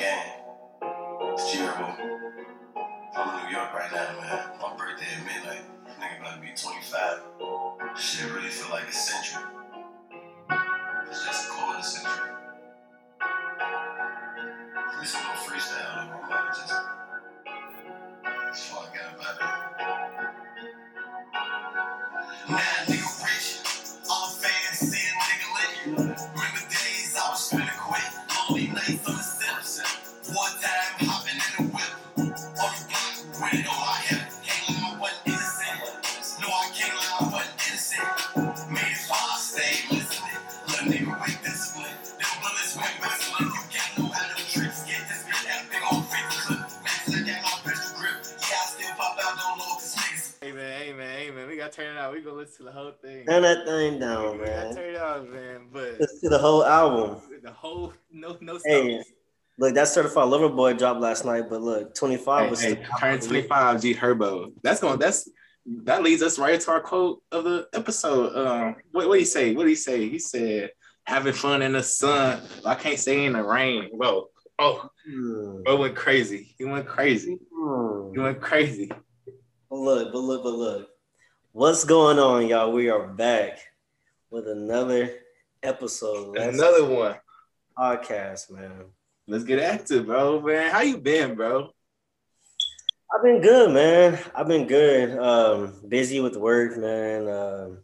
Gang. It's G-Herbo. I'm in New York right now, man. My birthday at midnight. Nigga about to be 25. Shit really feel like a century. It's just a quarter century. Turn that thing down, we man. turn it out, man. But Listen to the whole album. the whole no no Hey, stops. Look, that certified lover boy dropped last night, but look, 25 Hey, was hey, turn 25 G Herbo. That's going that's that leads us right into our quote of the episode. Um what what do you say? What do you say? He said having fun in the sun. I can't say in the rain. Bro. Oh, bro went crazy. He went crazy. Hmm. He went crazy. But look, but look, but look. What's going on, y'all? We are back with another episode. Let's Another one. podcast, man. Let's get active, bro. Man, how you been, bro? I've been good, man. I've been good. Um, busy with work, man. Um,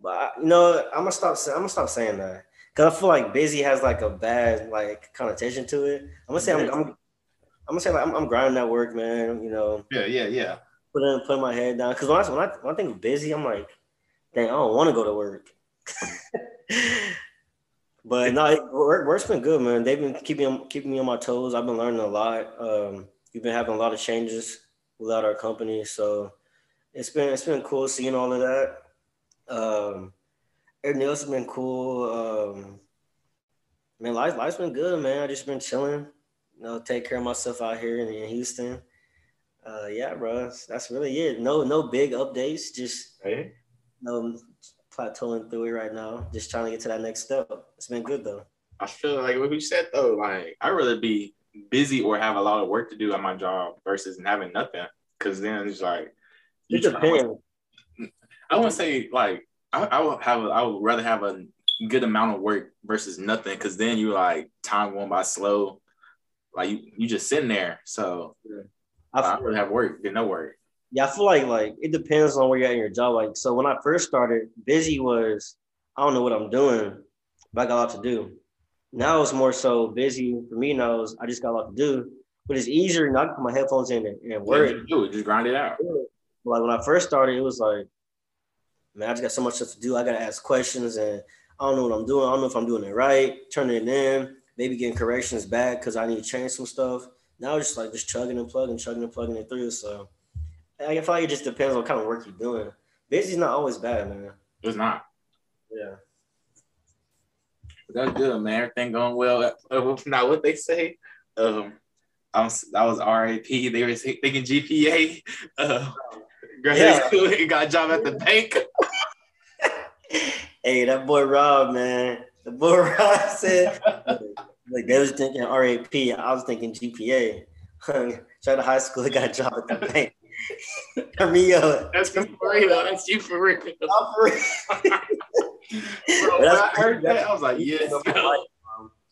but I, you know, I'm gonna stop. I'm gonna stop saying that because I feel like busy has like a bad like connotation to it. I'm gonna say I'm. I'm, I'm gonna say like I'm, I'm grinding at work, man. You know, Yeah, yeah, yeah. Putting put my head down. Because when I, when I when I think of busy, I'm like, dang, I don't want to go to work. but no, work, work's been good, man. They've been keeping keeping me on my toes. I've been learning a lot. Um, we've been having a lot of changes without our company, so it's been it's been cool seeing all of that. Um, everything else has been cool. Um, man, life life's been good, man. I just been chilling. You know, take care of myself out here in, in Houston. Uh, yeah, bro, that's, that's really it. No, no big updates. Just Hey. no plateauing through it right now. Just trying to get to that next step. It's been good though. I feel like what we said though, like I'd rather be busy or have a lot of work to do at my job versus having nothing. Cause then it's like It try- depends. I wouldn't say like I, I would have a, I would rather have a good amount of work versus nothing because then you like time going by slow. Like you, you just sitting there. So I I'd feel, rather have work than no work. yeah, I feel like like it depends on where you're at in your job. Like so, when I first started, busy was I don't know what I'm doing, but I got a lot to do. Now it's more so busy for me. Now is I just got a lot to do, but it's easier not to put my headphones in and, and work. Just do it, just grind it out. like when I first started, it was like, man, I just got so much stuff to do. I gotta ask questions, and I don't know what I'm doing. I don't know if I'm doing it right. Turning it in, maybe getting corrections back because I need to change some stuff. Now it's just like just chugging and plugging, chugging and plugging it through. So I feel like it just depends on what kind of work you're doing. Busy's not always bad, man. It's not. Yeah. That's good, man. Everything going well. Now, what they say, um, I was, that was RAP. They were thinking GPA. Uh, graduated Yeah. school, he got a job at the bank. Hey, that boy Rob, man. The boy Rob said, like they was thinking RAP. I was thinking GPA. Straight to high school, I got a job at the bank. Up. That's for real. That's you for real. I'm for real. Bro, when I heard that, I was like, yes. go.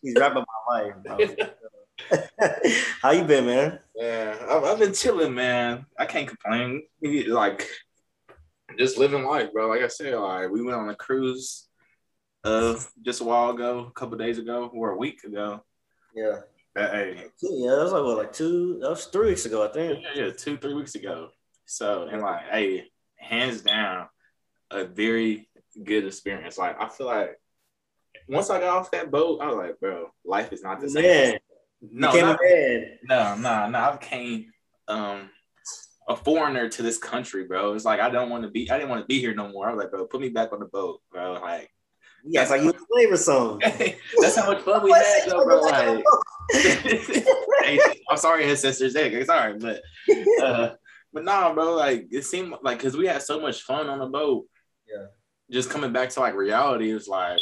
He's rapping my life, bro. How you been, man? Yeah, I've, I've been chilling, man. I can't complain. Like, just living life, bro. Like I said, like we went on a cruise, uh, just a while ago, a couple days ago, or a week ago. Yeah. Hey, Yeah, that was like what, like two, that was three weeks ago, I think. yeah, yeah, two, three weeks ago. So, and like, hey, hands down, a very good experience. Like, I feel like once I got off that boat, I was like, bro, life is not the same. Man, no, not- No, no, no. I became um a foreigner to this country, bro. It's like I don't want to be. I didn't want to be here no more. I was like, bro, put me back on the boat, bro. Like Yeah, it's like you a slave or something. that's how much fun we had, though, bro. Like, hey, I'm sorry, his sisters. Hey, sorry, but uh, but nah, bro. Like it seemed like because we had so much fun on the boat. Yeah. Just coming back to like reality, it's like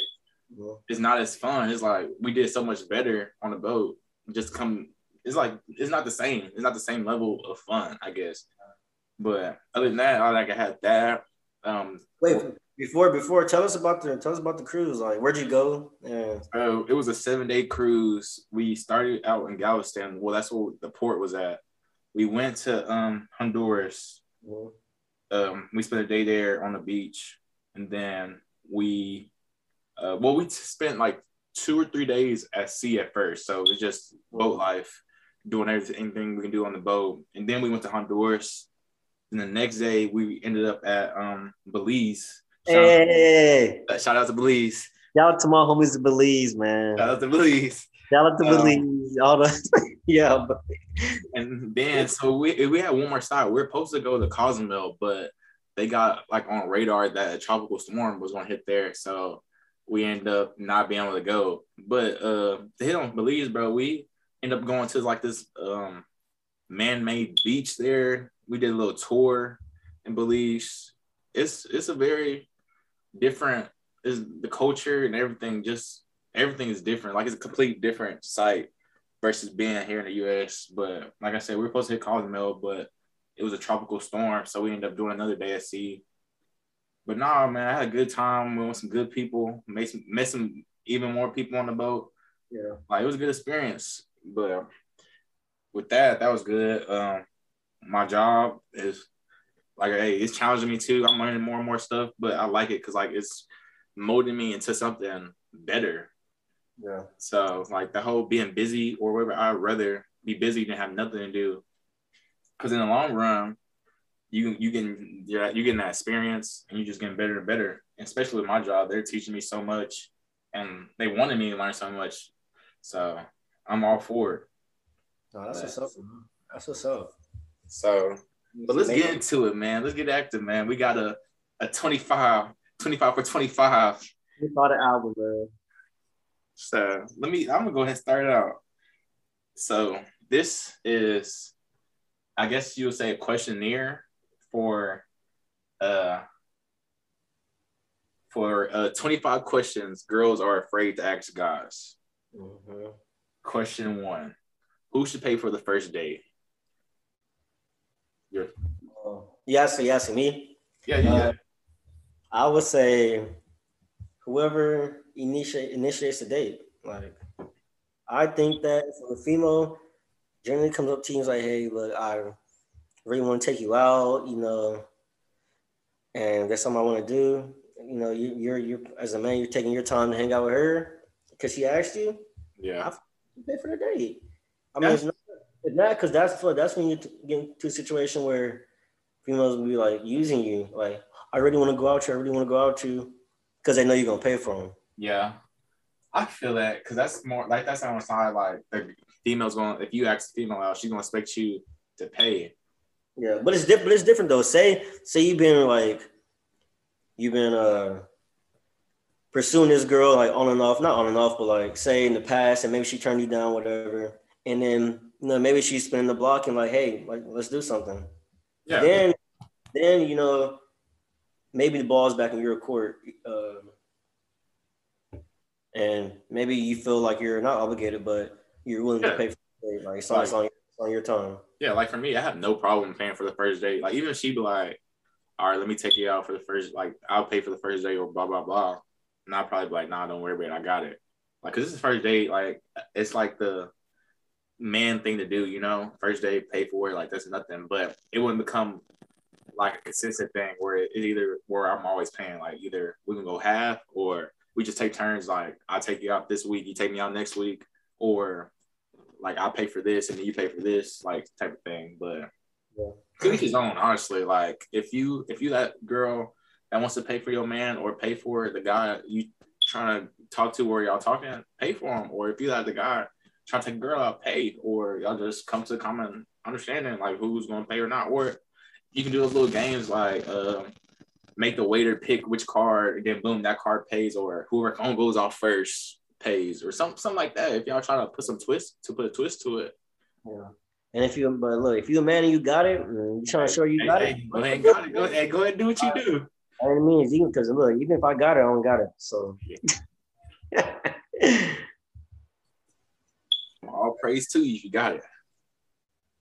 it's not as fun. It's like we did so much better on the boat. Just come it's like it's not the same. It's not the same level of fun, I guess. But other than that, I like I had that. Um, Wait, before before tell us about the tell us about the cruise. Like, where'd you go? yeah uh, it was a seven day cruise. We started out in Galveston. Well, that's where the port was at. We went to um, Honduras. well, Um, we spent a day there on the beach, and then we, uh, well, we spent like two or three days at sea at first. So it was just boat life, doing everything anything we can do on the boat, and then we went to Honduras. And the next day we ended up at um, Belize. Shout, hey, out, shout out to Belize. shout out to my homies in Belize, man. Shout out to Belize. Shout out to Um, Belize. All the yeah, And then so we we had one more stop. We are supposed to go to Cozumel, but they got like on radar that a tropical storm was gonna hit there. So we end up not being able to go. But uh they don't believe, bro. We end up going to like this um man-made beach there. We did a little tour in Belize. It's it's a very different is the culture and everything just everything is different. Like it's a complete different site versus being here in the US. But like I said, we are supposed to hit Cozumel, but it was a tropical storm, so we ended up doing another day at sea. But nah, man, I had a good time. We met some good people, made some met some even more people on the boat. yeah. Like it was a good experience. But with that, that was good. Um, my job is like, hey, it's challenging me too. I'm learning more and more stuff, but I like it because like it's molding me into something better. Yeah. So like the whole being busy or whatever, I'd rather be busy than have nothing to do. Because in the long run, you you can you're you getting that experience and you're just getting better and better. And especially with my job, they're teaching me so much, and they wanted me to learn so much. So I'm all for it. No, that's what's up. man. That's what's up. So, but let's get into it, man. Let's get active, man. We got a a 25, 25 for 25. We saw the album, man. So let me, I'm gonna go ahead and start it out. So this is, I guess you would say a questionnaire for, uh, for uh, 25 questions girls are afraid to ask guys. Mhm. Question one: Who should pay for the first date? You asking, me? yeah, yeah, Uh, I would say whoever initiate initiates the date. Like, I think that for the female, generally comes up to you and is like, "Hey, look, I really want to take you out," you know, and that's something I want to do. You know, you, you're you're as a man, you're taking your time to hang out with her because she asked you. yeah. You pay for the date. I mean, it's not because that's for that's when you t- get into a situation where females will be like using you. Like, I really want to go out you. I really want to go out you because they know you're gonna pay for them. Yeah, I feel that because that's more like that's on the side. Like the female's going, if you ask the female out, she's gonna expect you to pay. Yeah, but it's different. It's different though. Say say you've been like you've been uh pursuing this girl like on and off, not on and off, but like say in the past, and maybe she turned you down, whatever, and then you know maybe she's spinning the block and like, hey, like let's do something. Yeah, Then, then you know, maybe the ball's back in your court, um, and maybe you feel like you're not obligated, but you're willing Yeah. to pay for it. Like it's on, it's on, it's on your time. yeah. Like for me, I have no problem paying for the first date. Like even if she be like, "All right, let me take you out for the first, like I'll pay for the first date or blah blah blah," and I'll probably be like, "Nah, don't worry about it, I got it." Like, cause this is the first date. Like it's like the man thing to do, you know. First day, pay for it. Like that's nothing, but it wouldn't become like a consistent thing where it, it either where I'm always paying. Like either we can go half or we just take turns. Like I take you out this week, you take me out next week, or like I pay for this and then you pay for this, like type of thing. But Yeah. to each his own, honestly. Like if you if you that girl that wants to pay for your man or pay for the guy you trying to talk to where y'all talking, pay for him. Or if you that the guy trying to take a girl out, pay. Or y'all just come to a common understanding like who's gonna pay or not. Or you can do those little games like um make the waiter pick which card, and then boom, that card pays, or whoever phone goes off first pays, or something something like that. If y'all trying to put some twist to put a twist to it. Yeah. And if you, but look, if you're a man and you got it, and you trying to show you got hey, it. hey, go ahead, got it. Go ahead, go ahead, and do what you do. I mean, it's even because look, even if I got it, I don't got it. So. All praise to you you got it.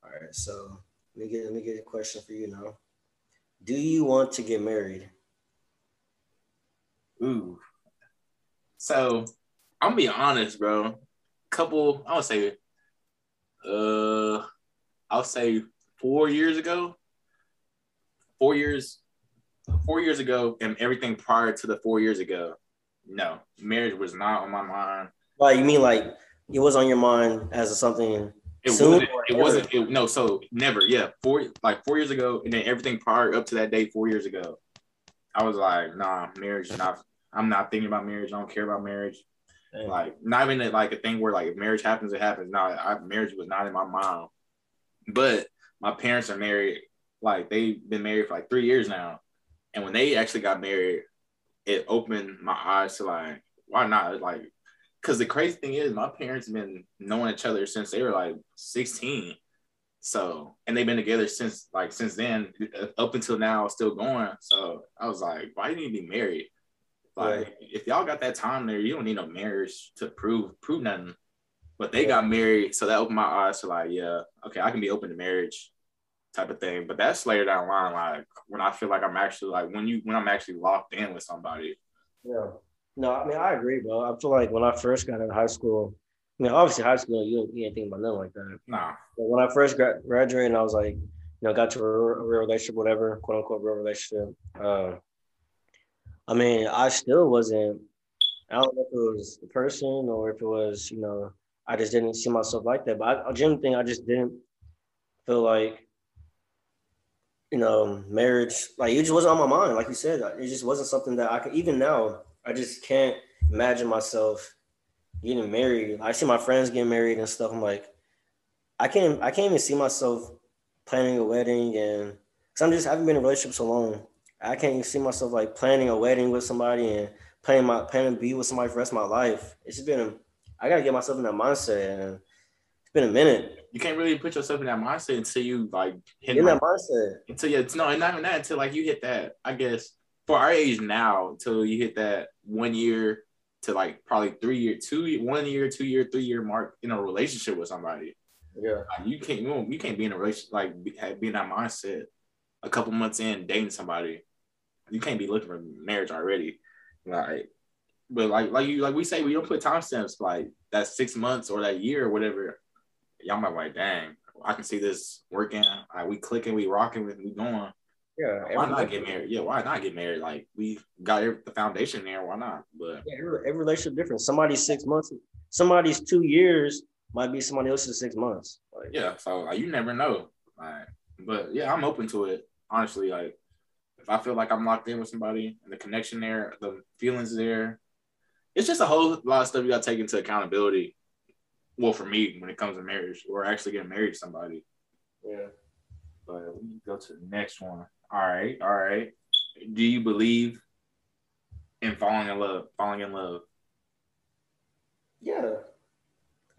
All right. so let me get let me get a question for you now. Do you want to get married? Ooh. So I'm gonna be honest, bro. Couple, I would say, uh, I'll say four years ago. Four years, four years ago, and everything prior to the four years ago. No, marriage was not on my mind. Like you mean like it was on your mind as something It Soon wasn't. It wasn't. It, no, so never. Yeah, four like four years ago, and then everything prior up to that day, four years ago, I was like, nah, marriage. is Not. I'm not thinking about marriage. I don't care about marriage. Damn. Like not even like a thing where like if marriage happens, it happens. No, I, marriage was not in my mind. But my parents are married. Like they've been married for like three years now, and when they actually got married, it opened my eyes to like why not like because the crazy thing is my parents have been knowing each other since they were like 16 so and they've been together since like since then uh, up until now still going so i was like why do you need to be married like Right. if y'all got that time there you don't need no marriage to prove prove nothing but they Yeah. got married so that opened my eyes to like yeah okay i can be open to marriage type of thing but that's later down the line like when i feel like i'm actually like when you when i'm actually locked in with somebody Yeah. No, I mean I agree, bro. I feel like when I first got into high school, I mean obviously high school you you ain't thinking about nothing like that. nah But when I first gra- graduated, I was like, you know, got to a real, relationship, whatever, quote unquote real relationship. Uh, I mean, I still wasn't. I don't know if it was the person or if it was, you know, I just didn't see myself like that. But I, genuinely think I just didn't feel like, you know, marriage, like it just wasn't on my mind. Like you said, it just wasn't something that I could, even now, I just can't imagine myself getting married. I see my friends getting married and stuff. I'm like, I can't, I can't even see myself planning a wedding and, cause I'm just, I haven't been in a relationship so long. I can't even see myself like planning a wedding with somebody and planning my, planning to be with somebody for the rest of my life. It's just been, I gotta get myself in that mindset and it's been a minute you can't really put yourself in that mindset until you like hit in like, that mindset. until you no, not even that until like you hit that. I guess for our age now, until you hit that one year to like probably three year, two one year, two year, three year mark in a relationship with somebody. Yeah. Like, you can't you, you can't be in a relationship like be, be in that mindset a couple months in dating somebody. You can't be looking for marriage already. Like, but like like you like we say we don't put timestamps like that six months or that year or whatever. Y'all might be like, dang, I can see this working. Like, we clicking, we rocking, with we going. Yeah. Why not get married? Yeah, why not get married? Like we got the foundation there. Why not? But Yeah, every, every relationship different. Somebody's six months, somebody's two years might be somebody else's six months. Like, yeah, so like, you never know. Like, but yeah, I'm open to it. Honestly, like if I feel like I'm locked in with somebody and the connection there, the feelings there, it's just a whole lot of stuff you got to take into accountability. Well, for me, when it comes to marriage or actually getting married to somebody. yeah. But we go to the next one. All right, all right. Do you believe in falling in love? Falling in love. Yeah.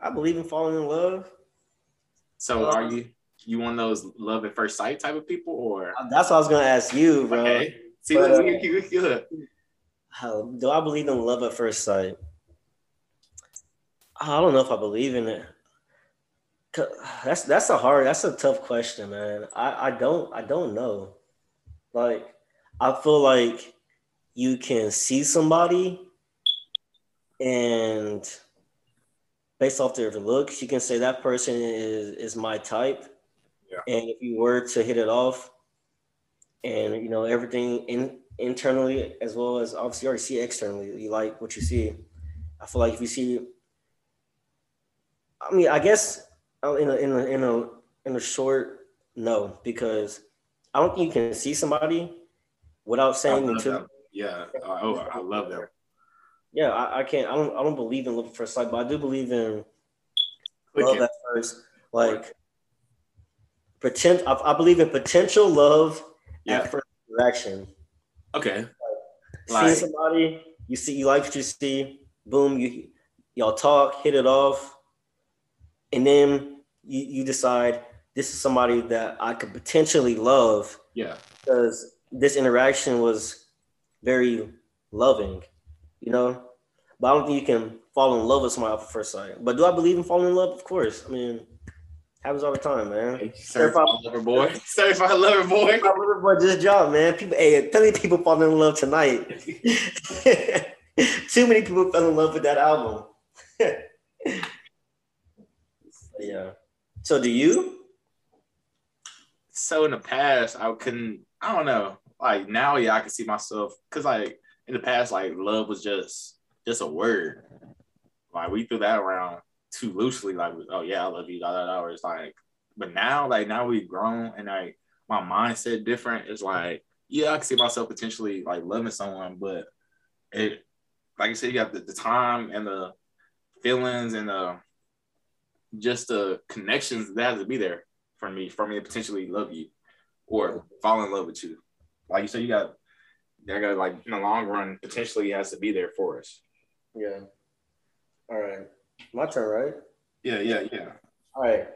I believe in falling in love. So Uh, are you you one of those love at first sight type of people or That's what I was gonna ask you, bro. okay? See, But, look, uh, we can keep good. How, do I believe in love at first sight? I don't know if I believe in it. That's that's a hard, that's a tough question, man. I, I don't I don't know. Like I feel like you can see somebody and based off their looks, you can say that person is is my type. Yeah. And if you were to hit it off and you know everything in internally as well as obviously you already see externally, you like what you see. I feel like if you see I mean, I guess uh, in a in a in a in a short no, because I don't think you can see somebody without saying love until. Yeah. Oh, I love them. yeah, I, I can't. I don't. I don't believe in love at first sight, but I do believe in love at first. Like potential. I, I believe in potential love Yeah. at first interaction. Okay. Seeing Like- somebody, you see, you like what you see. Boom, you y'all talk, hit it off, and then you you decide this is somebody that I could potentially love Yeah. because this interaction was very loving, you know. But I don't think you can fall in love with somebody off at first sight. But do I believe in falling in love? Of course. I mean, Happens all the time, man. Certified lover boy. Certified lover boy. My little boy just dropped, man. People, hey, plenty of people falling in love tonight. Too many people fell in love with that album. yeah. So do you? So in the past, I couldn't. I don't know. Like now, yeah, I can see myself because like in the past, like love was just just a word. Like we threw that around too loosely. Like, oh yeah, I love you. Da, da, da. It's like, but now, like now we've grown and like my mindset different. It's like, yeah, I can see myself potentially like loving someone, but it, like you said, you got the, the time and the feelings and the just the connections that has to be there for me for me to potentially love you or fall in love with you. Like you said, you got they're gonna like in the long run potentially has to be there for us. Yeah. All right. My turn, right? Yeah, yeah, yeah. All right.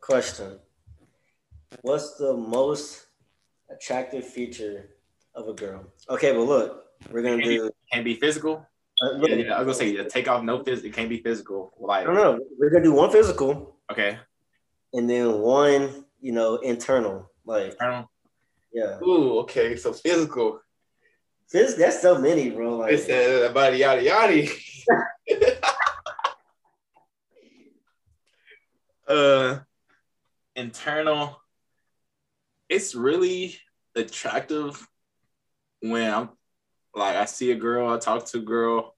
Question. What's the most attractive feature of a girl? Okay, but look, we're gonna Can't be, do can't be physical. uh, Yeah, yeah, I was gonna say yeah, take off no physical. It can't be physical. Like I don't know. We're gonna do one physical okay, and then one, you know, internal. Like, Colonel. yeah. Ooh, okay. So physical. This that's so many, bro. Like It's uh, about yada yada. uh, internal. It's really attractive when I'm like I see a girl, I talk to a girl,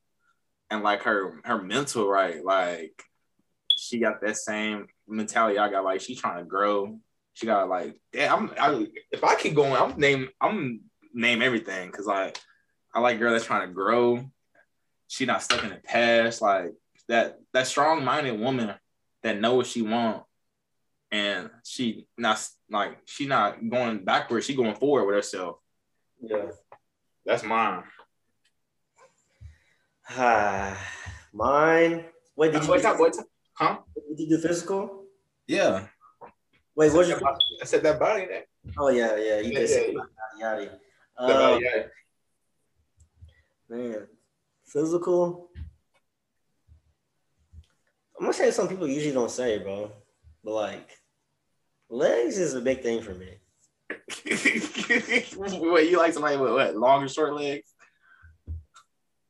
and like her her mental right, like she got that same mentality I got. Like she trying to grow. She got like, damn. I'm I, if I keep going, I'm name I'm name everything because like I like girl that's trying to grow. She not stuck in the past. Like that that strong minded woman that know what she want, and she not like she not going backwards. She going forward with herself. yeah. That's mine. Mine. Wait, did you, What's up? What's up? Huh? did you do physical? Yeah. Wait, what's your Body? I said that body. That, Oh yeah, yeah. You did Yeah, say yeah, yada yada. that Uh, body, yeah. man, physical. I'm gonna say some people usually don't say, bro. But like, legs is a big thing for me. Wait, you like somebody with what? Long or short legs?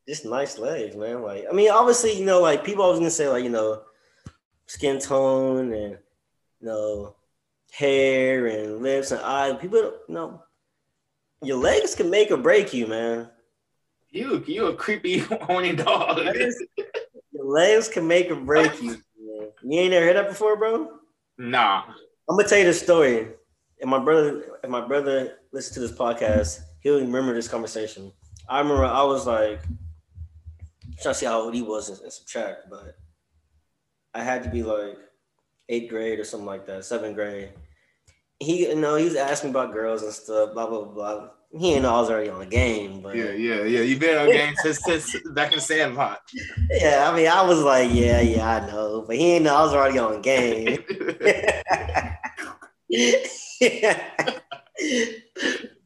Just nice legs, man. Like, I mean, obviously, you know, like people always gonna say, like, you know, skin tone and you know, hair and lips and eyes. People, don't- you know, your legs can make or break you, man. You, you a creepy horny dog. Your legs can make or break you. Man. You ain't never heard that before, bro. nah. I'm gonna tell you the story. And my brother, if my brother listens to this podcast, he'll remember this conversation. I remember I was like trying to see how old he was in, in subtract, but I had to be like eighth grade or something like that, seventh grade. He, you know, he was asking me about girls and stuff, blah blah blah. He ain't know I was already on the game, but Yeah, yeah, yeah. You've been on game since, since back in the sandlot. yeah, I mean, I was like, yeah, yeah, I know, but he ain't know I was already on game.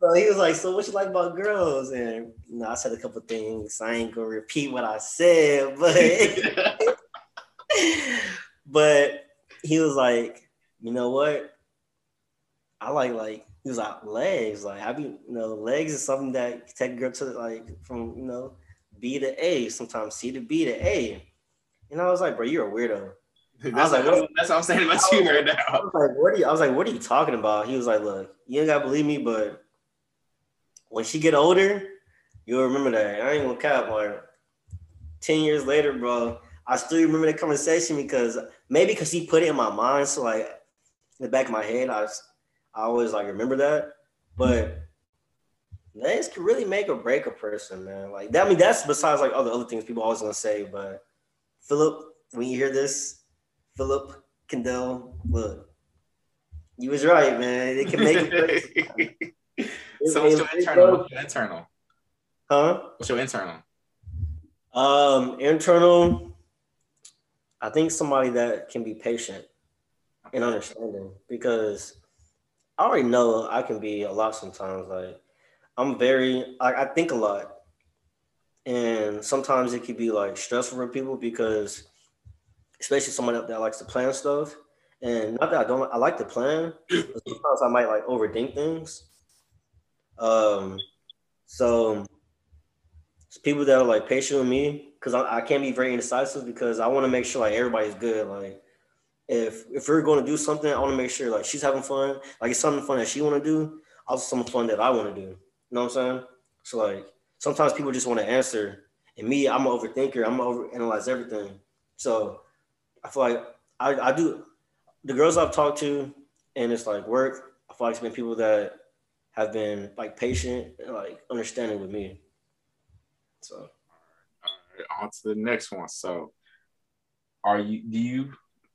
so he was like, "So what you like about girls?" And you know, I said a couple things. I ain't gonna repeat what I said, but but he was like, "You know what? I like like." He was like legs, like I be, you know, legs is something that can take a girl to like from you know B to A, sometimes C to B to A. And I was like, bro, you're a weirdo. that's, I was like, what, that's what I'm saying about you right now. I was like, what are you? I was like, what are you talking about? He was like, look, you ain't gotta believe me, but when she get older, you'll remember that. I ain't gonna cap. Like ten years later, bro, I still remember the conversation because maybe because he put it in my mind. So like in the back of my head, I was, I always like remember that. But legs can really make or break a person, man. Like that. I mean, that's besides like all the other things people always gonna say. But Philip, when you hear this, Philip Kendall, look, you was right, man. It can make break. so what's your internal? What's your internal? Huh? What's your internal? Um, internal. I think somebody that can be patient and understanding because I already know I can be a lot sometimes. Like I'm very, I, I think a lot, and sometimes it can be like stressful for people because, especially someone that, likes to plan stuff, And not that I don't, I like to plan. sometimes I might like overthink things. Um, so people that are like patient with me because I, I can't be very indecisive because I want to make sure like everybody's good. Like if if we're going to do something, I want to make sure like she's having fun. Like it's something fun that she want to do, also something fun that I want to do. You know what I'm saying? So like sometimes people just want to answer, and me, I'm an overthinker. I'm over analyze everything. So I feel like I, I do the girls I've talked to, and it's like work. I feel like it's been people that have been like patient and like understanding with me. So All right, on to the next one. So, are you do you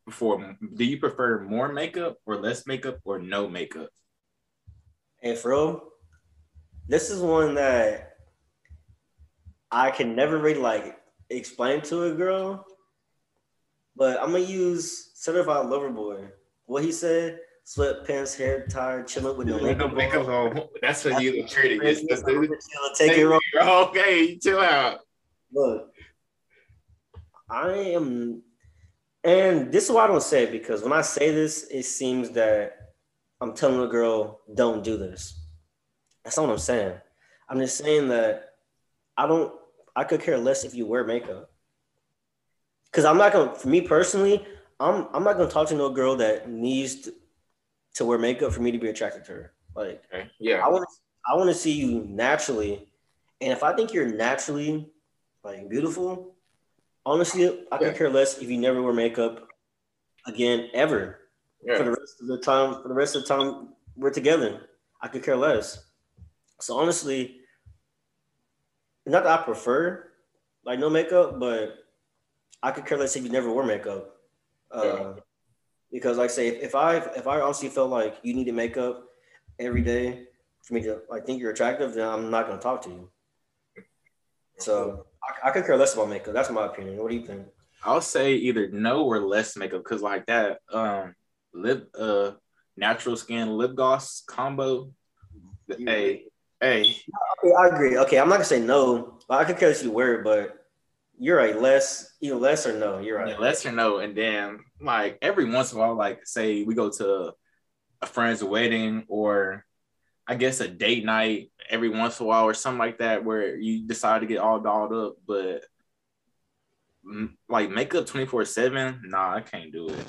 for do you prefer more makeup or less makeup or no makeup? for real, this is one that I can never really like explain to a girl. But I'm gonna use certified lover boy. What he said: sweatpants, hair tied, chilling with no No makeup. on. on. That's what you the treating. Take That's the- it wrong. Okay, chill out. Look, I am, and this is why I don't say it because when I say this, it seems that I'm telling a girl, don't do this. That's not what I'm saying. I'm just saying that I don't, I could care less if you wear makeup. Cause I'm not gonna, for me personally, I'm I'm not gonna talk to no girl that needs to, wear makeup for me to be attracted to her. Like Okay. Yeah. I want to I want to see you naturally, and if I think you're naturally like beautiful, honestly, I Yeah. could care less if you never wear makeup again ever for the rest of the time. For the rest of the time we're together, I could care less. So honestly, not that I prefer like no makeup, but I could care less if you never wear makeup. Uh, Yeah. Because like I say, if, if I if I honestly felt like you need to make up every day for me to like think you're attractive, then I'm not gonna talk to you. So I, I could care less about makeup. That's my opinion. What do you think? I'll say either no or less makeup because like that um lip uh natural skin lip gloss combo. Hey, hey, I agree. Okay, I'm not gonna say no. But I could care if you wear it, but you're right. Less, either less or no. You're right. yeah, less or no, and then like every once in a while, like say we go to a friend's wedding or I guess a date night every once in a while or something like that where you decide to get all dolled up, but like makeup 24 7 nah i can't do it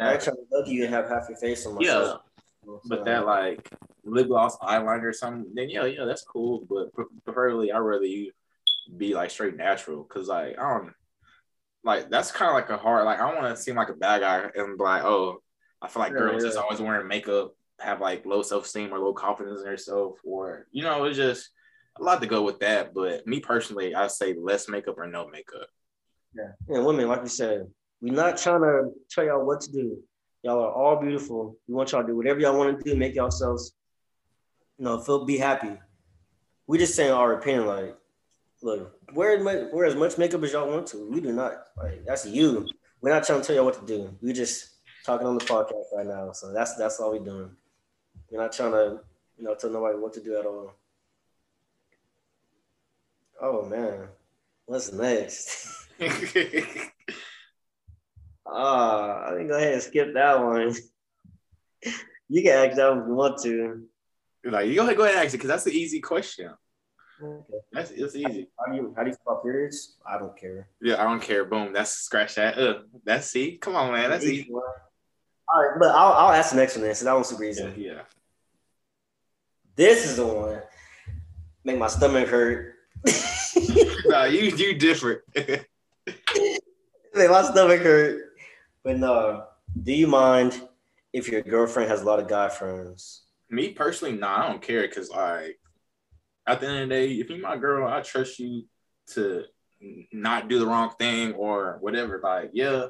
I actually lucky you have half your face on yeah myself. but that like lip gloss eyeliner or something then yeah yeah that's cool but preferably i'd rather you be like straight natural because like i don't like that's kind of like a hard like i don't want to seem like a bad guy and be like oh i feel like Yeah, girls yeah. just always wearing makeup have like low self-esteem or low confidence in herself or you know it's just a lot to go with that but me personally i say less makeup or no makeup Yeah, And women, like we said, we're not trying to tell y'all what to do. Y'all are all beautiful. We want y'all to do whatever y'all want to do, make yourselves, you know, feel be happy. We just saying our opinion, like, look, wear as much, wear as much makeup as y'all want to. We do not. Like, that's you. We're not trying to tell y'all what to do. We're just talking on the podcast right now. So that's that's all we're doing. We're not trying to, you know, tell nobody what to do at all. Oh man. What's next? Ah, I think go ahead and skip that one. you can ask that one if you want to. you like you go ahead go ahead and ask it because that's the easy question Okay. that's it's easy How do you how do you spell periods? I don't care. yeah i don't care boom that's scratch that uh that's see come on man that's easy. All right, but I'll, I'll ask the next one then. So that one's super easy. yeah, yeah. This is the one. Make my stomach hurt. nah, you you different. Make my stomach hurt. But no, do you mind if your girlfriend has a lot of guy friends? Me personally, nah, I don't care because like at the end of the day, if you're my girl, I trust you to not do the wrong thing or whatever. Like, yeah,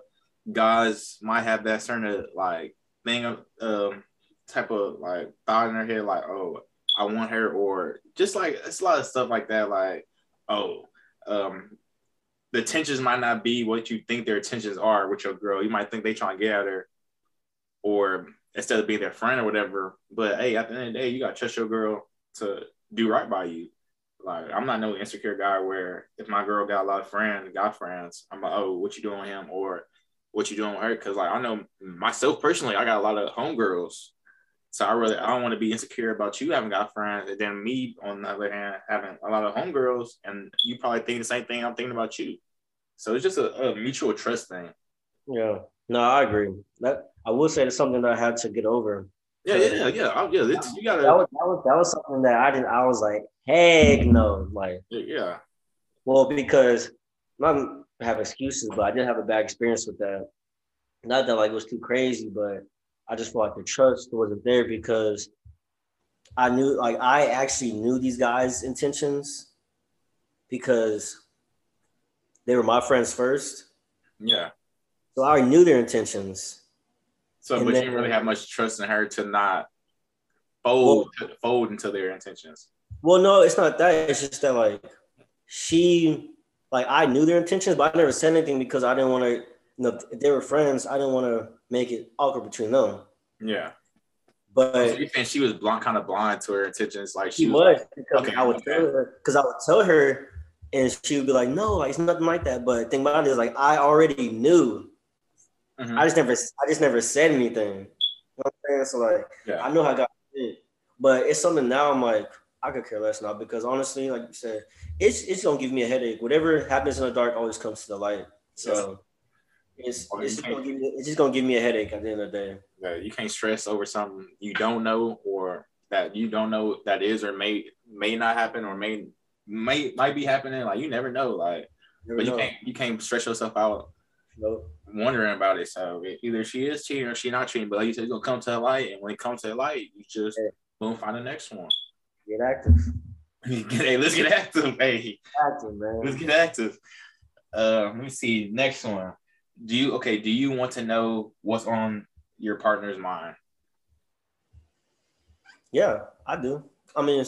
guys might have that certain like thing of um type of like thought in their head, like, oh, I want her, or just like it's a lot of stuff like that, like, oh, um, the tensions might not be what you think their intentions are with your girl. You might think they trying to get at her, or instead of being their friend or whatever. But hey, at the end of the day, you gotta trust your girl to do right by you. Like I'm not no insecure guy where if my girl got a lot of friends, got friends, I'm like, oh, what you doing with him? Or what you're doing with her. Cause like I know myself personally, I got a lot of homegirls. So I really I don't want to be insecure about you having got friends, and then me on the other hand having a lot of homegirls, and you probably think the same thing I'm thinking about you. So it's just a, a mutual trust thing. Yeah. No, I agree. That I will say it's something that I had to get over. Yeah, yeah, yeah, oh, yeah. It's, you gotta. That was, that was that was something that I didn't. I was like, heck no, like yeah. Well, because I have excuses, but I did have a bad experience with that. Not that like it was too crazy, but I just felt like the trust wasn't there because I knew like I actually knew these guys' intentions because they were my friends first. Yeah. So I knew their intentions. So, And but then- you really have much trust in her to not fold to fold into their intentions. Well, no, it's not that. It's just that like she, like I knew their intentions, but I never said anything because I didn't want to. You know, if they were friends, I didn't want to make it awkward between them. Yeah. But so you think she was blind, kind of blind to her intentions? Like she, she was. was because Okay, I would okay. tell her because I would tell her, and she would be like, "No, like, it's nothing like that." But the thing about it is, like, I already knew. Mhm. I just never, I just never said anything. You know I'm saying? So like, Yeah. I know how God did, but it's something now. I'm like, I could care less now because honestly, like you said, it's it's gonna give me a headache. Whatever happens in the dark always comes to the light. So it's it's just, gonna give me, it's just gonna give me a headache at the end of the day. Yeah, you can't stress over something you don't know or that you don't know that is or may may not happen or may may might be happening. Like you never know. Like, Never but you can't you can't stress yourself out Nope. wondering about it. So either she is cheating or she not cheating. But like you said, it's gonna come to the light, and when it comes to the light, you just Yeah. boom find the next one. Get active. hey, let's get active. Hey, Active, man. let's get active. Uh, let me see. Next one. Do you okay? Do you want to know what's on your partner's mind? Yeah, I do. I mean,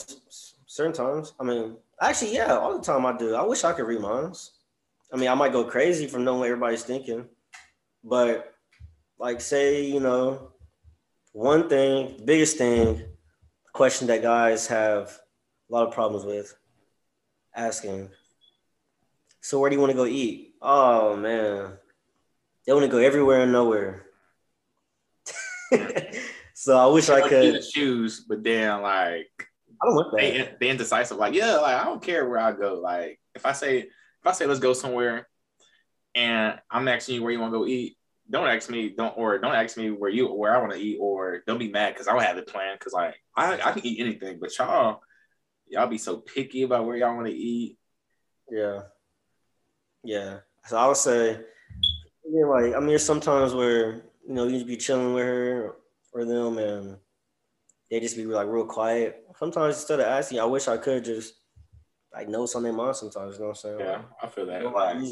certain times. I mean, actually, yeah, all the time I do. I wish I could read minds. I mean, I might go crazy from knowing what everybody's thinking, but like, say, you know, one thing, biggest thing, question that guys have a lot of problems with asking. So, where do you want to go eat? Oh man, they want to go everywhere and nowhere. so I wish I could. choose, but then like I don't want that. they they indecisive. Like yeah, like I don't care where I go. Like if I say if I say let's go somewhere, and I'm asking you where you want to go eat, don't ask me don't or don't ask me where you where I want to eat or don't be mad because I don't have it planned because like I I can eat anything, but y'all y'all be so picky about where y'all want to eat. Yeah. Yeah. So I would say, like, I mean, there's sometimes where, you know, you just be chilling with her or them and they just be like real quiet. Sometimes instead of asking, I wish I could just like know what's on their mind sometimes, you know what I'm saying? Yeah, I feel that. It's a lot Like,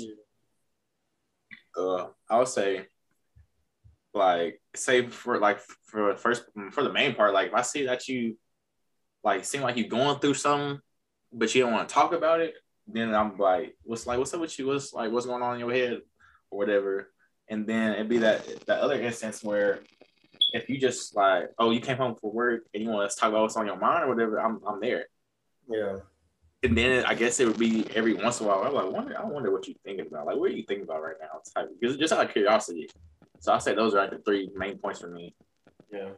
uh, I would say, like, say for like for first for the main part, like if I see that you like seem like you're going through something, but you don't want to talk about it, then I'm like, what's like, what's up with you? What's like, what's going on in your head or whatever? And then it'd be that that other instance where if you just like, oh, you came home for work and you want to talk about what's on your mind or whatever, I'm I'm there. Yeah. And then I guess it would be every once in a while. I'm like, wonder, I wonder what you're thinking about. Like, what are you thinking about right now? Type, just, just out of curiosity. So I say those are like the three main points for me. Yeah.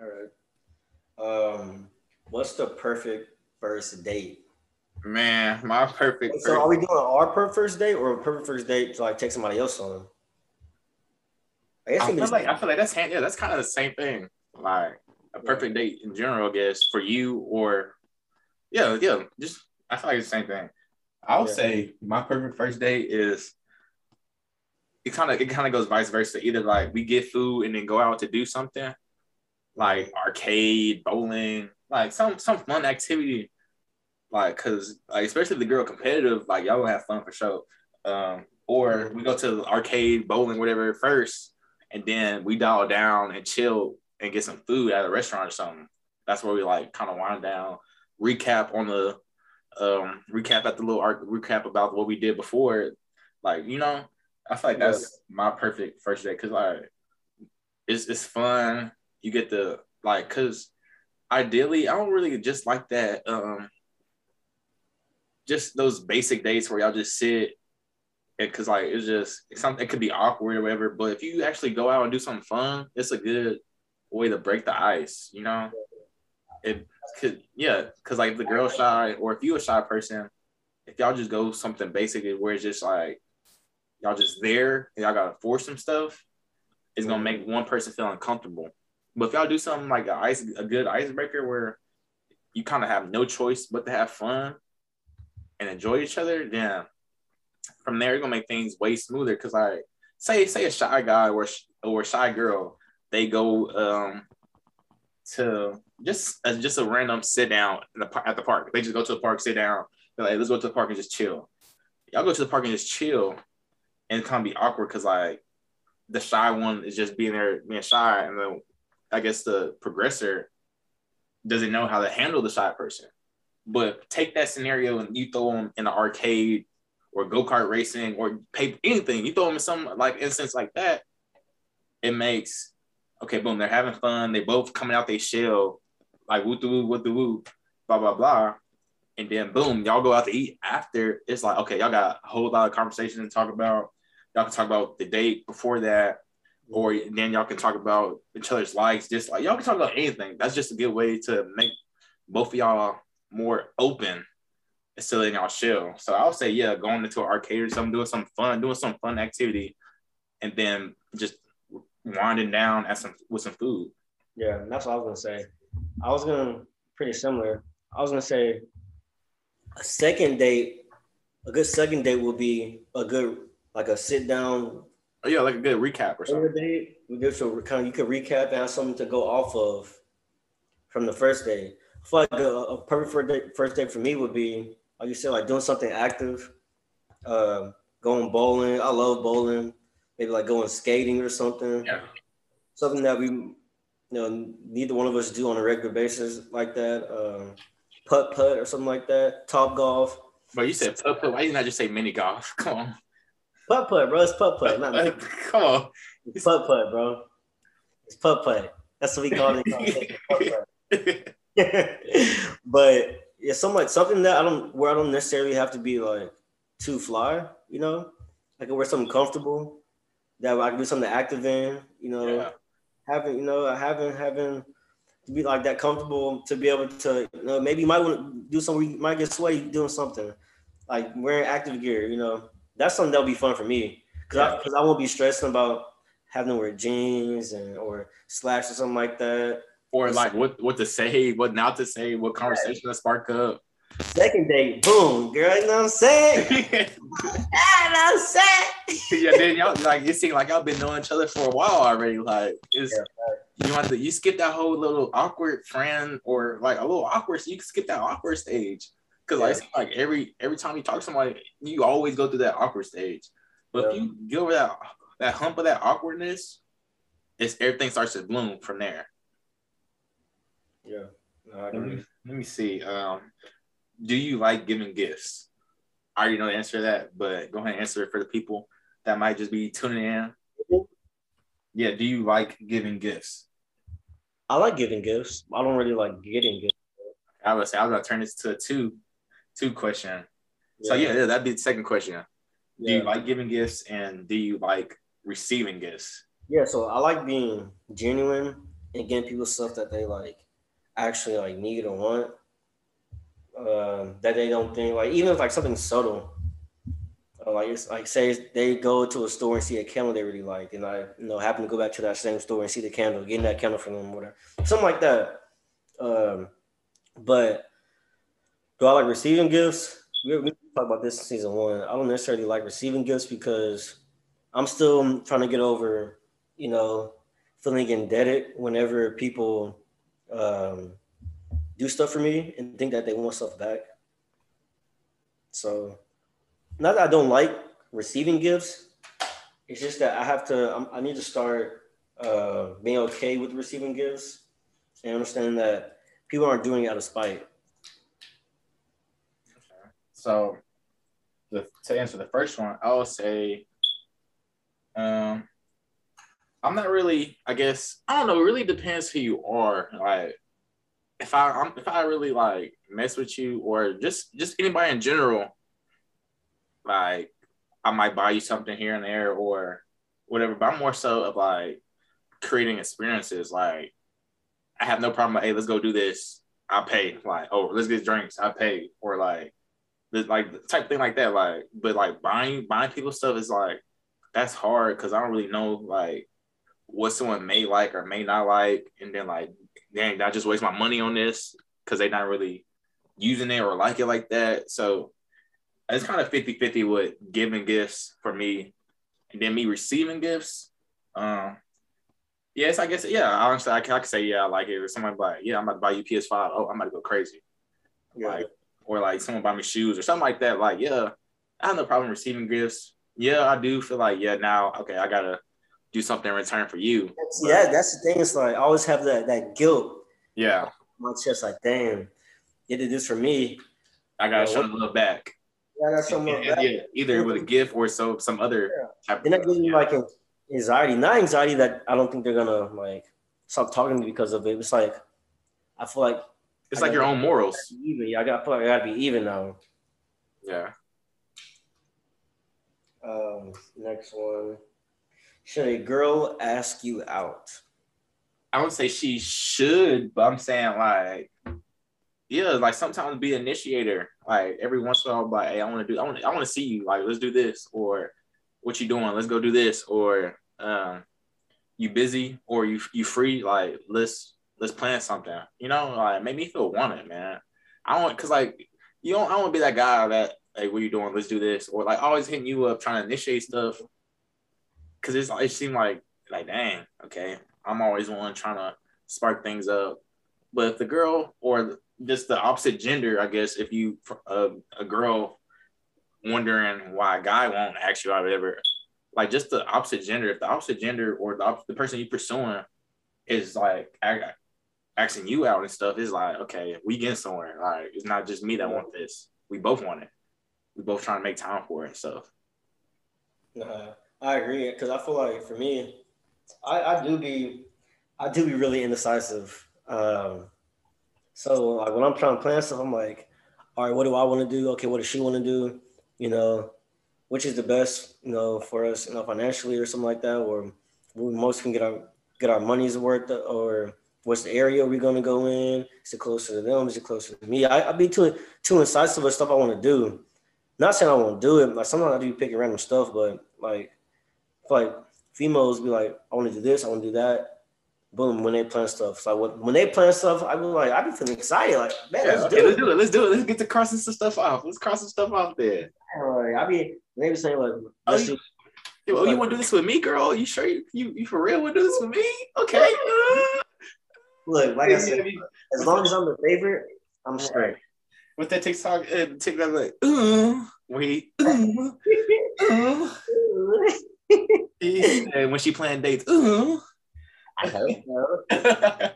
All right. Um, what's the perfect first date? Man, my perfect. So are we doing our perfect first date or a perfect first date to like take somebody else on? I guess I feel like I feel like that's hand, yeah, that's kind of the same thing. Like a perfect date in general, I guess, for you or yeah, yeah. Just I feel like it's the same thing. I would Yeah. say my perfect first date is it kind of it kind of goes vice versa. Either like we get food and then go out to do something like arcade, bowling, like some some fun activity. Like, cause like especially the girl competitive, like y'all gonna have fun for sure. Um, or we go to the arcade, bowling, whatever first, and then we dial down and chill and get some food at a restaurant or something. That's where we like kind of wind down, recap on the um recap at the little arc recap about what we did before. Like, you know, I feel like that's my perfect first date because like it's it's fun. You get the like cause ideally I don't really just like that um just those basic dates where y'all just sit because like it's just it's something it could be awkward or whatever. But if you actually go out and do something fun, it's a good way to break the ice. You know, it could yeah, because like if the girl shy or if you a shy person, if y'all just go something basic where it's just like y'all just there and y'all gotta force some stuff, it's gonna make one person feel uncomfortable. But if y'all do something like a ice a good icebreaker where you kind of have no choice but to have fun and enjoy each other, then from there you're gonna make things way smoother. Cause like say say a shy guy or or a shy girl, they go um to just uh, just a random sit down in the, at the park. They just go to the park, sit down. They're like, let's go to the park and just chill. Y'all go to the park and just chill, and it kind of be awkward because like the shy one is just being there, being shy, and then I guess the progressor doesn't know how to handle the shy person. But take that scenario and you throw them in an arcade or go kart racing or pay anything. You throw them in some like instance like that, it makes okay, boom, they're having fun. They both coming out they shell, like woo the woo, woo the woo, blah blah blah. And then boom, y'all go out to eat after. It's like, okay, y'all got a whole lot of conversation to talk about. Y'all can talk about the date before that, or then y'all can talk about each other's likes, just like y'all can talk about anything. That's just a good way to make both of y'all more open instead of y'all shell. So I'll say, yeah, going into an arcade or something, doing some fun, doing some fun activity, and then just winding down at some with some food. Yeah, that's what I was gonna say. I was gonna pretty similar. I was gonna say a second date, a good second date would be a good like a sit down. Oh yeah, like a good recap or something. Date. We get to kind of you could recap and have something to go off of from the first day. I feel like a, a perfect first day, first date for me would be like you said, like doing something active, uh, going bowling. I love bowling. Maybe like going skating or something. Yeah. Something that we, you know, neither one of us do on a regular basis like that. Um, putt putt or something like that. Top golf. But you said putt putt. Why didn't I just say mini golf? Come on. Putt putt, bro. It's putt putt. Not mini. Come on. It's putt putt, bro. It's putt putt. That's what we call it. putt putt. but yeah, something something that I don't where I don't necessarily have to be like too fly, you know. I can wear something comfortable that I can do something active in, you know. Yeah. Having, you know, having having to be like that comfortable to be able to, you know, maybe you might want to do something, you might get sweaty doing something like wearing active gear, you know. That's something that'll be fun for me because Yeah. I, I won't be stressing about having to wear jeans and or slacks or something like that. Or like what what to say, what not to say, what conversation to spark up. Second date, boom, girl, you know what I'm saying? yeah, you I'm saying? then y'all like you seem like y'all been knowing each other for a while already. Like it's you want to you skip that whole little awkward friend or like a little awkward. so You can skip that awkward stage because like, it like every every time you talk to somebody, you always go through that awkward stage. But if you get over that that hump of that awkwardness, it's everything starts to bloom from there. Yeah, no, Let me, let me see. Um, do you like giving gifts? I already know the answer to that, but go ahead and answer it for the people that might just be tuning in. Yeah, do you like giving gifts? I like giving gifts. I don't really like getting gifts. I would say I was gonna turn this to a two, two question. So yeah, yeah, that'd be the second question. Do yeah. you like giving gifts and do you like receiving gifts? Yeah, so I like being genuine and getting people stuff that they like actually like need or want. Um, that they don't think like even if like something subtle. Uh, like it's like say they go to a store and see a candle they really like, and I you know happen to go back to that same store and see the candle, getting that candle from them, whatever, something like that. Um, but do I like receiving gifts? We, we talked about this in season one. I don't necessarily like receiving gifts because I'm still trying to get over, you know, feeling indebted whenever people um, do stuff for me and think that they want stuff back. So, not that I don't like receiving gifts. It's just that I have to. I'm, I need to start uh, being okay with receiving gifts and understanding that people aren't doing it out of spite. So, the, to answer the first one, I would say, um, I'm not really. I guess I don't know. It really depends who you are. Like, if I if I really like mess with you, or just just anybody in general, like I might buy you something here and there or whatever. But I'm more so of like creating experiences. Like I have no problem. Like, hey, let's go do this. I'll pay. Like, oh, let's get drinks. I pay. Or like, like type thing like that. Like, but like buying buying people stuff is like that's hard because I don't really know like what someone may like or may not like, and then like, dang, I just waste my money on this because they're not really using it or like it like that. So it's kind of 50 50 with giving gifts for me and then me receiving gifts. Um, yes, I guess, yeah, honestly, I can, I can say, yeah, I like it. Or someone like, yeah, I'm about to buy you PS5. Oh, I'm about to go crazy. Yeah. Like, or like someone buy me shoes or something like that. Like, yeah, I have no problem receiving gifts. Yeah, I do feel like, yeah, now, okay, I got to do something in return for you. That's, yeah, that's the thing. It's like, I always have that, that guilt. Yeah. My chest, like, damn, you did this for me. I got to show a little back. Yeah, that's some yeah, yeah, either with a gift or so some other yeah. type. They're not giving you like anxiety, not anxiety that I don't think they're gonna like stop talking to me because of it. It's like I feel like it's I like your own morals. Even, yeah, I got feel like I gotta be even now. Yeah. Um. Next one. Should a girl ask you out? I don't say she should, but I'm saying like yeah, like sometimes be an initiator. Like every once in a while, like, hey, I want to do, I want, I want to see you. Like, let's do this, or what you doing? Let's go do this, or um, you busy, or you you free? Like, let's let's plan something. You know, like make me feel wanted, man. I want because like you don't, I want to be that guy that hey, what you doing? Let's do this, or like always hitting you up trying to initiate stuff. Cause it's it seemed like like dang, okay, I'm always one trying to spark things up. But if the girl or just the opposite gender, I guess, if you uh, a girl wondering why a guy won't ask you out, whatever, like just the opposite gender. If the opposite gender or the the person you pursuing is like asking you out and stuff, is like okay, we get somewhere. Like it's not just me that want this. We both want it. We both trying to make time for it and stuff. Nah, I agree because I feel like for me, I, I do be, I do be really indecisive. Um, so like when I'm trying to plan stuff, I'm like, all right, what do I want to do? Okay, what does she want to do? You know, which is the best, you know, for us, you know, financially or something like that, or we most can get our get our money's worth, or what's the area we're gonna go in? Is it closer to them? Is it closer to me? I, I be too too incisive with stuff I want to do. Not saying I won't do it. Like sometimes I do picking random stuff, but like, like females be like, I want to do this, I want to do that boom, when they plan stuff. So when, when they plan stuff, I be like, I be feeling excited. Like, man, yeah, let's, okay, do let's do it. Let's do it. Let's get to crossing some stuff off. Let's cross some stuff off there. Like, I be maybe saying like, oh, you, oh, you want to do this with me, girl? You sure you, you, you for real want to do this with me? Okay. Look, like I said, as long as I'm the favorite, I'm straight. With that TikTok, uh, TikTok like, ooh, wait, ooh, ooh. and when she planned dates, ooh. I hope so.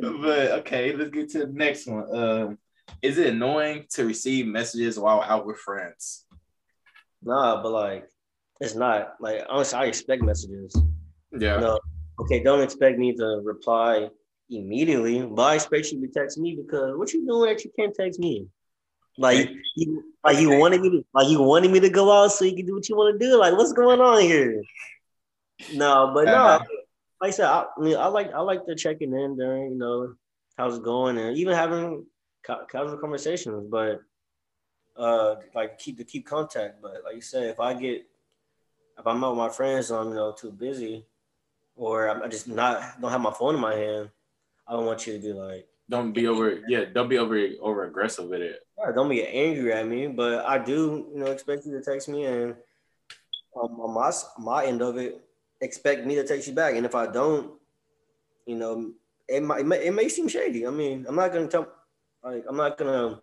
but okay, let's get to the next one. Um, is it annoying to receive messages while out with friends? Nah, but like it's not. Like honestly, I expect messages. Yeah. No. Okay, don't expect me to reply immediately, but I expect you to text me because what you doing that you can't text me? Like you, like you wanted me to, like you wanted me to go out so you can do what you want to do. Like what's going on here? No, but no, uh-huh like I said, I, I, mean, I like I like the checking in during you know how's it going and even having casual conversations, but uh like keep to keep contact. But like you said, if I get if I'm out with my friends and I'm you know too busy, or I'm just not don't have my phone in my hand, I don't want you to be like don't be over yeah don't be over over aggressive with it. Yeah, don't be angry at me, but I do you know expect you to text me and um, on my my end of it, expect me to text you back. And if I don't, you know, it might it may, it may seem shady. I mean, I'm not gonna tell like I'm not gonna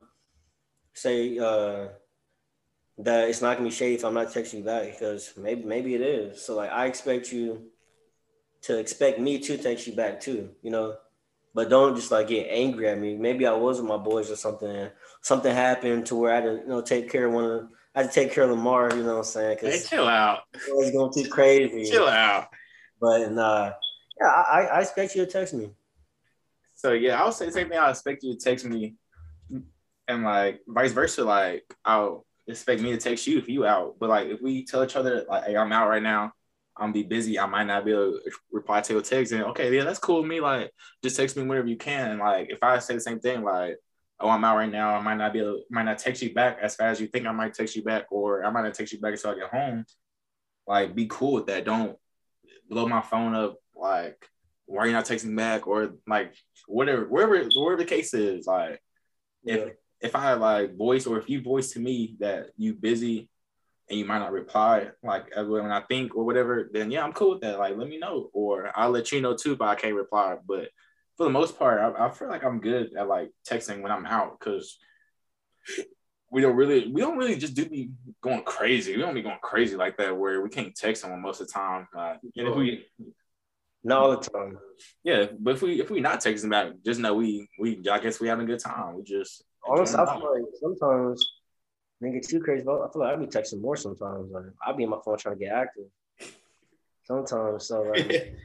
say uh that it's not gonna be shady if I'm not texting you back because maybe maybe it is. So like I expect you to expect me to text you back too, you know. But don't just like get angry at me. Maybe I was with my boys or something. Something happened to where I had to, you know, take care of one of I had to take care of Lamar, you know what I'm saying? Hey, chill out. It's going too crazy. chill out. But uh, yeah, I, I expect you to text me. So yeah, I would say the same thing. I expect you to text me, and like vice versa. Like I'll expect me to text you if you out. But like if we tell each other like, hey, I'm out right now, I'm be busy. I might not be able to reply to your text. And okay, yeah, that's cool with me. Like just text me whenever you can. Like if I say the same thing, like oh, I'm out right now. I might not be able, might not text you back as fast as you think I might text you back, or I might not text you back until I get home. Like, be cool with that. Don't blow my phone up. Like, why are you not texting back? Or like, whatever, wherever, wherever the case is. Like, Yeah. if if I like voice or if you voice to me that you busy and you might not reply like when I think or whatever, then yeah, I'm cool with that. Like, let me know, or I'll let you know too if I can't reply. But for the most part, I, I feel like I'm good at like texting when I'm out because we don't really we don't really just do be going crazy. We don't be going crazy like that where we can't text someone most of the time. Uh, and if we Not all the time. yeah, but if we if we not texting back, just know we we I guess we having a good time. We just Honestly, I enjoying feel like sometimes get too crazy. But I feel like I be texting more sometimes. Like I be in my phone trying to get active. Sometimes, so like, I feel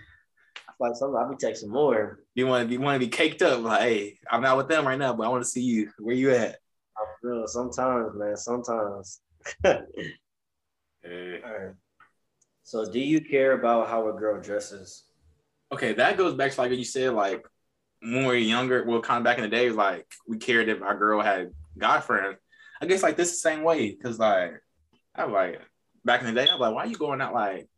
like sometimes I be texting more. you want to be want to be caked up like hey I'm not with them right now, but I want to see you. Where you at? I feel sometimes, man. Sometimes. Eh. Alright. So, do you care about how a girl dresses? Okay, that goes back to like what you said, like when we were younger, well, kind of back in the day, like we cared if our girl had guy friends. I guess like this the same way, cause like I like back in the day, I was like, why are you going out like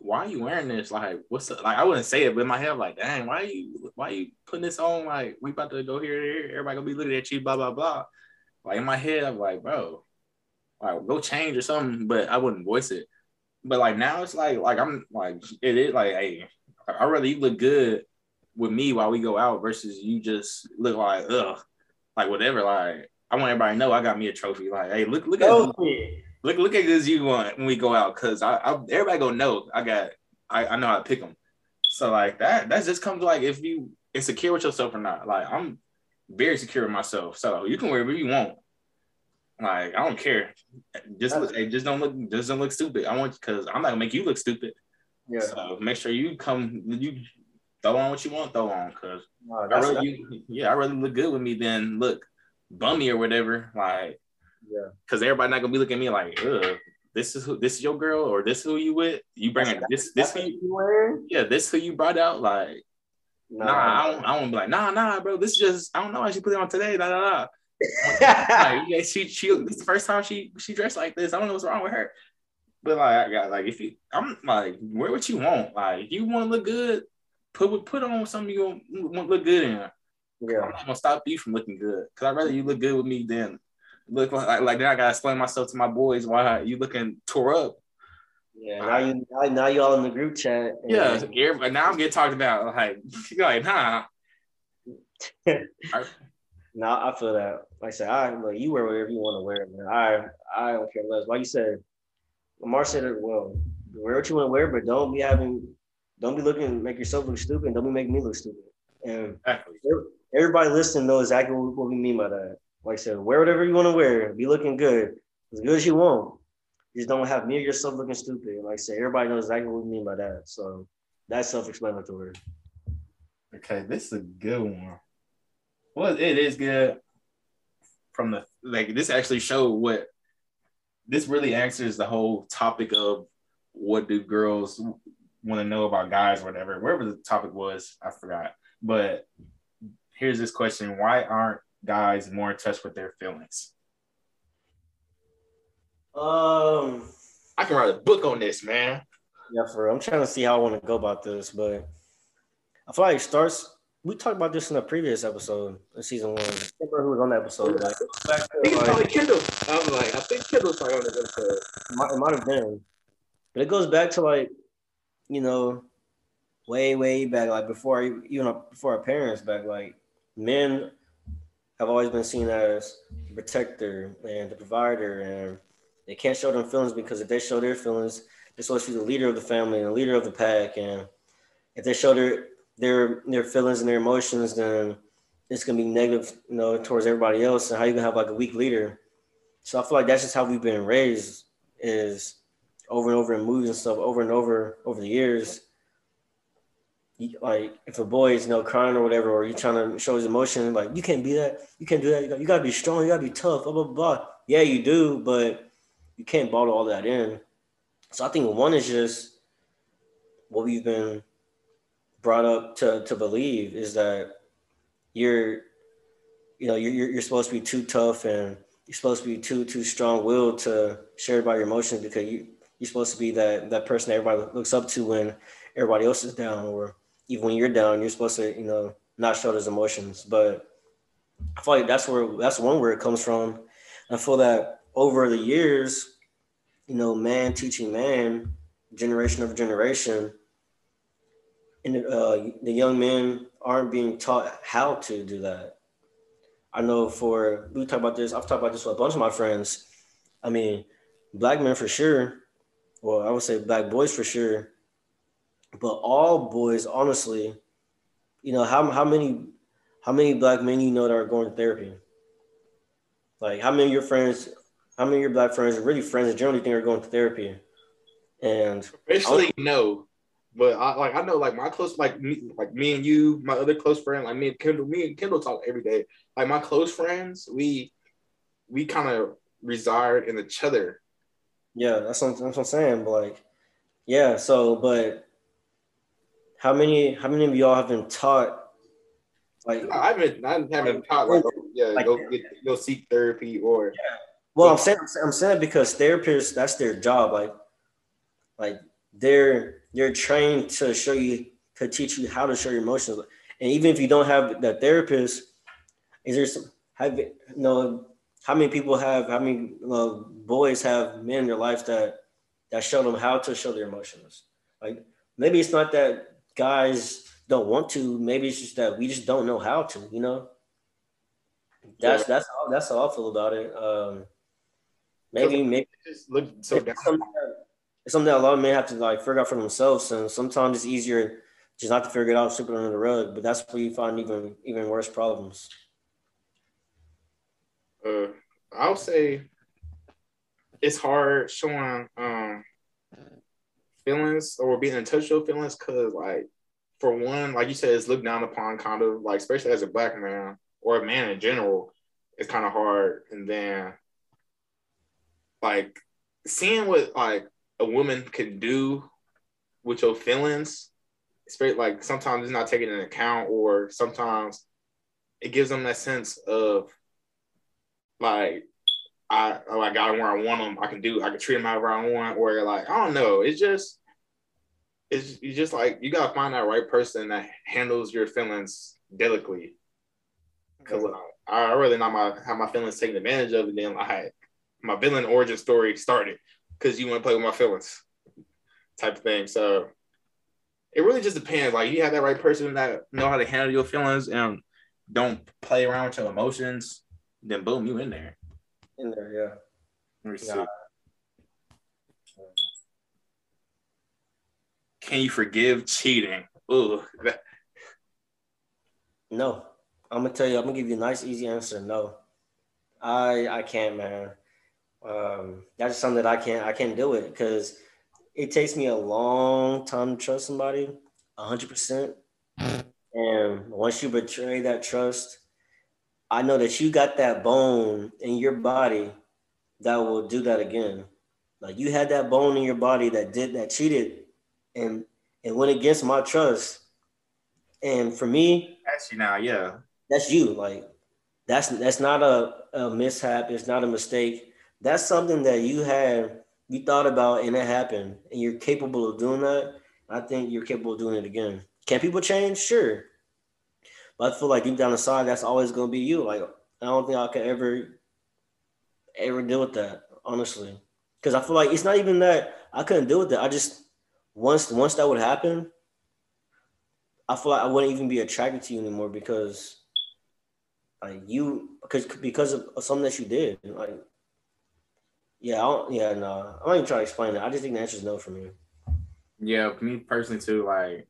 why are you wearing this? Like, what's up? like I wouldn't say it, but in my head, I'm like, dang, why are you why are you putting this on? Like, we about to go here, here, everybody gonna be looking at you, blah, blah, blah. Like in my head, I'm like, bro, like go change or something, but I wouldn't voice it. But like now it's like like I'm like it is like hey, I'd rather you look good with me while we go out versus you just look like ugh, like whatever. Like I want everybody to know I got me a trophy. Like, hey, look, look at look, look at this you want when we go out, cause I, I everybody gonna know I got I, I know how to pick them. So like that that just comes like if you insecure with yourself or not. Like I'm very secure with myself, so you can wear whatever you want. Like I don't care. Just look, hey, just don't look, just don't look stupid. I want because I'm not gonna make you look stupid. Yeah. So make sure you come, you throw on what you want throw on. Cause No, I rather you, yeah, I rather look good with me than look bummy or whatever. Like, Yeah. cause everybody not gonna be looking at me like, ugh, this is who, this is your girl or this who you with. You bringing this, this, who you, wearing? yeah, this who you brought out. Like, Nah, nah, I don't, I don't be like, nah, nah, bro. This is just, I don't know I should put it on today. Nah, nah, nah. like, yeah, she, she, this is the first time she, she dressed like this. I don't know what's wrong with her. But like, I got like, if you, I'm like, wear what you want. Like, if you want to look good, put put on something you want look good in. Yeah. I'm not gonna stop you from looking good. Cause I'd rather you look good with me than look like like then I gotta explain myself to my boys why you looking tore up. Yeah, now you now, now you all in the group chat. and- Yeah, everybody, now I'm getting talked about. Like, you're like, nah. No, I feel that. Like I said, I look, you wear whatever you want to wear, man. I I don't care less. Like you said, Lamar said it well. Wear what you want to wear, but don't be having, don't be looking make yourself look stupid. Don't be making me look stupid. And Exactly. Everybody listening knows exactly what, we mean by that. Like I said, wear whatever you want to wear. Be looking good, as good as you want. Just don't have me or yourself looking stupid. Like I said, everybody knows exactly what we mean by that. So that's self-explanatory. Okay, this is a good one. Well, it is good. From the like, this actually showed what this really answers the whole topic of what do girls want to know about guys or whatever. Wherever the topic was, I forgot. But here's this question: Why aren't guys more in touch with their feelings? Um. I can write a book on this, man. Yeah, for real. I'm trying to see how I want to go about this, but I feel like it starts. We talked about this in a previous episode in season one. I can't remember who was on that episode. But I think it's probably Kendall. I was like, I think Kendall's probably on this episode. it might, it might have been, but it goes back to like, you know, way way back, like before even before our parents back. Like men have always been seen as the protector and the provider, and they can't show them feelings because if they show their feelings, they're supposed to be the leader of the family and the leader of the pack, and if they show their their their feelings and their emotions, then it's gonna be negative, you know, towards everybody else. And how you gonna have like a weak leader? So I feel like that's just how we've been raised is over and over in movies and stuff, over and over over the years. Like if a boy is you know crying or whatever, or you trying to show his emotion, like you can't be that, you can't do that. You got, you got to be strong, you got to be tough, blah blah blah. Yeah, you do, but you can't bottle all that in. So I think one is just what we've been brought up to to believe is that you're you know you're you're supposed to be too tough and you're supposed to be too too strong willed to share about your emotions because you you're supposed to be that that person that everybody looks up to when everybody else is down or even when you're down you're supposed to you know not show those emotions but I feel like that's where that's one where it comes from I feel that over the years you know man teaching man generation over generation and uh, the young men aren't being taught how to do that. I know for we talk about this. I've talked about this with a bunch of my friends. I mean, black men for sure. Well, I would say black boys for sure. But all boys, honestly, you know how how many how many black men you know that are going to therapy? Like how many of your friends, how many of your black friends are really friends that generally think are going to therapy? And Especially no. But I like I know like my close like me like me and you, my other close friend, like me and Kendall, me and Kendall talk every day. Like my close friends, we we kind of reside in each other. Yeah, that's what, that's what I'm saying. But like, yeah. So, but how many how many of y'all have been taught? Like, No, I've been I haven't taught like oh, yeah Like- go get go seek therapy or well, I'm saying I'm saying because therapists that's their job. Like, like they're they're trained to show you to teach you how to show your emotions. And even if you don't have that therapist, is there some have you know how many people have how many boys have men in their life that that show them how to show their emotions? Like maybe it's not that guys don't want to, maybe it's just that we just don't know how to, you know. That's that's how, that's how I feel about it. Um, maybe maybe just look so down. it's something, that, it's something that a lot of men have to like figure out for themselves, and sometimes it's easier just not to figure it out, sweep it under the rug. But that's where you find even even worse problems. uh, I'll say it's hard showing um feelings or being in touch with your feelings because like for one, like you said, it's looked down upon kind of like especially as a black man or a man in general, it's kind of hard. And then like seeing what like a woman can do with your feelings, especially like sometimes it's not taken into account or sometimes it gives them that sense of like I oh, I got them where I want them. I can do. I can treat them however I want. Or like I don't know. It's just it's you just like you gotta find that right person that handles your feelings delicately. Because I I rather not my have my feelings taken advantage of and then like my villain origin story started because you want to play with my feelings, type of thing. So it really just depends. Like you have that right person that know how to handle your feelings and don't play around with your emotions. Then boom, you in there. In there, yeah. Let me see. Yeah. Can you forgive cheating? Ooh, No, I'm gonna tell you. I'm gonna give you a nice, easy answer. No, I I can't, man. Um, that's something that I can't I can't do it because it takes me a long time to trust somebody, hundred percent. And once you betray that trust, I know that you got that bone in your mm-hmm. body that will do that again. Like you had that bone in your body that did that cheated, and and went against my trust. And for me, that's you now. Yeah, that's you. Like that's that's not a, a mishap. It's not a mistake. That's something that you had you thought about and it happened, and you're capable of doing that. I think you're capable of doing it again. Can people change? Sure, but I feel like deep down inside, that's always gonna be you. Like I don't think I could ever ever deal with that honestly, because I feel like it's not even that I couldn't deal with that. I just once once that would happen, I feel like I wouldn't even be attracted to you anymore because like you because because of, something that you did. Like yeah, I don't, yeah, no. I'm not even trying to explain it. I just think the answer is no for me. yeah. Me personally too, like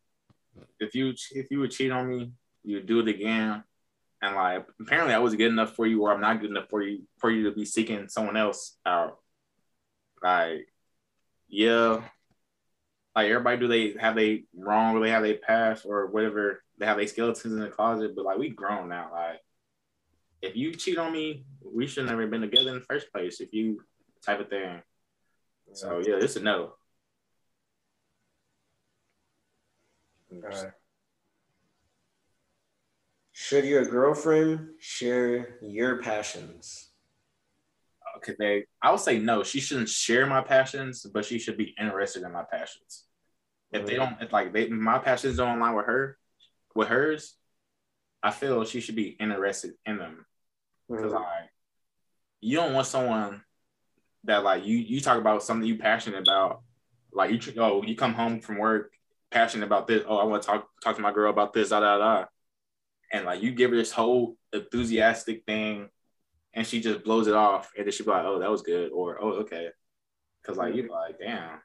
if you if you would cheat on me, you do it again. And like apparently I wasn't good enough for you, or I'm not good enough for you for you to be seeking someone else out. Like, yeah, like everybody do they have they wrong or they have they past or whatever they have they skeletons in the closet, but like we grown now. Like if you cheat on me, we should never been together in the first place. If you type of thing. So yeah, it's a no. Right. Should your girlfriend share your passions? Okay, they, I would say no. She shouldn't share my passions, but she should be interested in my passions. If they don't, if like they, my passions don't align with her, with hers, I feel she should be interested in them. Because Mhm. like, you don't want someone that like you you talk about something you passionate about, like you oh you come home from work passionate about this. Oh, I want to talk talk to my girl about this. Da da da. And like you give her this whole enthusiastic thing, and she just blows it off, and then she be like, "Oh, that was good," or "Oh, okay," because like you're like, "Damn,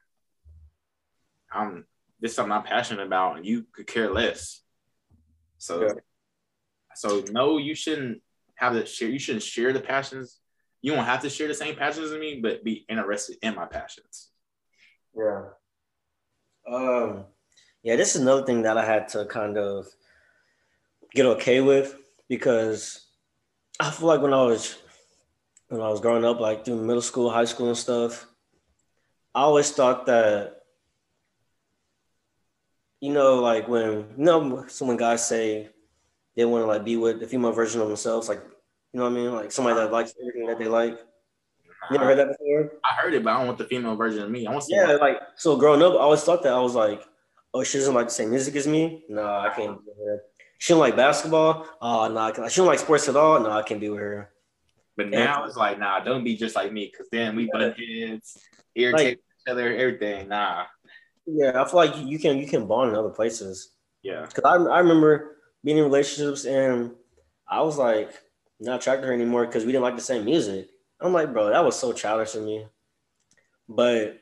I'm this is something I'm passionate about, and you could care less." So, Yeah. so no, you shouldn't have to share. You shouldn't share the passions. You don't have to share the same passions as me, but be interested in my passions. Yeah. Um, yeah, this is another thing that I had to kind of get okay with because I feel like when I was when I was growing up, like through middle school, high school, and stuff, I always thought that you know, like when you know, when guys say they want to like be with the female version of themselves, like you know what I mean, like somebody that likes everything that they like. You ever heard that before? I heard it, but I don't want the female version of me. I want Yeah, like so growing up, I always thought that I was like, oh, she doesn't like the same music as me. No, I can't with her. She don't like basketball. Uh, oh, no, I can't. She don't like sports at all. No, I can't be with her. But now it's like, nah, don't be just like me, because then we butt heads, irritate each other, everything. Nah, Yeah, I feel like you can you can bond in other places. yeah, Cause I I remember being in relationships and I was like not attracted to her anymore because we didn't like the same music. I'm like, bro, that was so childish of me. But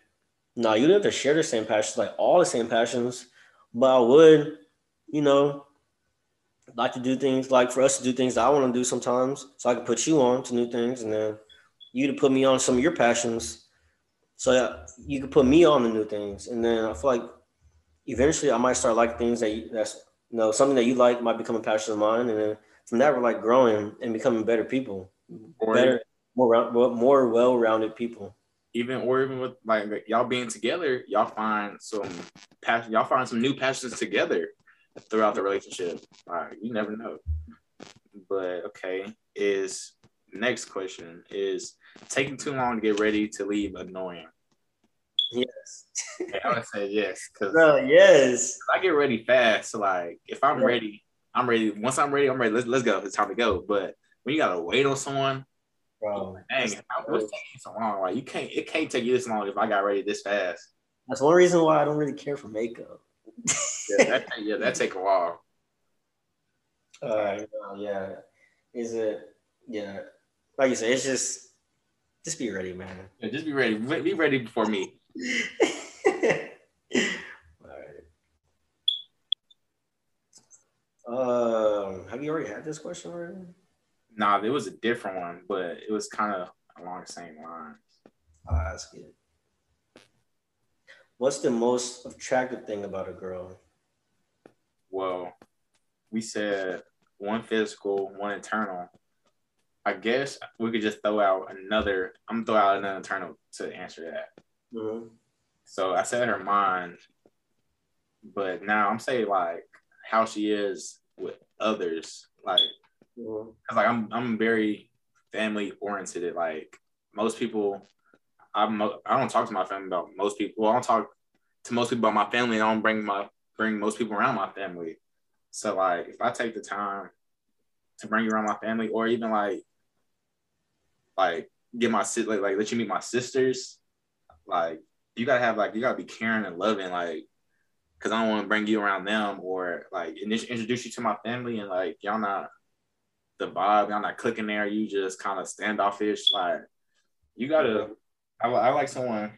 no, you don't have to share the same passions, like all the same passions. But I would, you know, like to do things like for us to do things that I want to do sometimes, so I can put you on to new things, and then you to put me on some of your passions, so that you can put me on to new things, and then I feel like eventually I might start liking things that you, that's you know something that you like might become a passion of mine, and then from that we're like growing and becoming better people, or better, more round, more well-rounded people. even or even with like y'all being together, y'all find some passion, y'all find some new passions together throughout the relationship. Like you never know. But okay, is next question is taking too long to get ready to leave annoying? Yes, Yeah, I would say yes, because bro. Yes, I get ready fast. So like if I'm Yeah. ready, I'm ready. Once I'm ready, I'm ready. Let's let's go. It's time to go. But when you gotta wait on someone, bro. Oh, dang, how- what's taking so long? Like you can't it can't take you this long if I got ready this fast. That's one reason why I don't really care for makeup. Yeah, that, yeah, that take a while. No, yeah. Is it? Yeah, like you said, it's just just be ready, man. Yeah, just be ready. Be be ready before me. All right. Um, have you already had this question already? Nah, it was a different one, but it was kind of along the same lines. I'll ask it. What's the most attractive thing about a girl? Well, we said one physical, one internal. I guess we could just throw out another. I'm gonna throw out another internal to answer that. Mhm. So I said her mind, but now I'm saying like how she is with others. Like, Mhm. like I'm I'm very family oriented. Like most people, I'm I don't talk to my family about most people. Well, I don't talk to most people about my family. I don't bring my bring most people around my family. So like if I take the time to bring you around my family, or even like like get my sis like, like let you meet my sisters, like you gotta have like you gotta be caring and loving, like because I don't want to bring you around them or like introduce you to my family and like y'all not the vibe, y'all not clicking there. You just kind of standoffish. Like you gotta. I, I like someone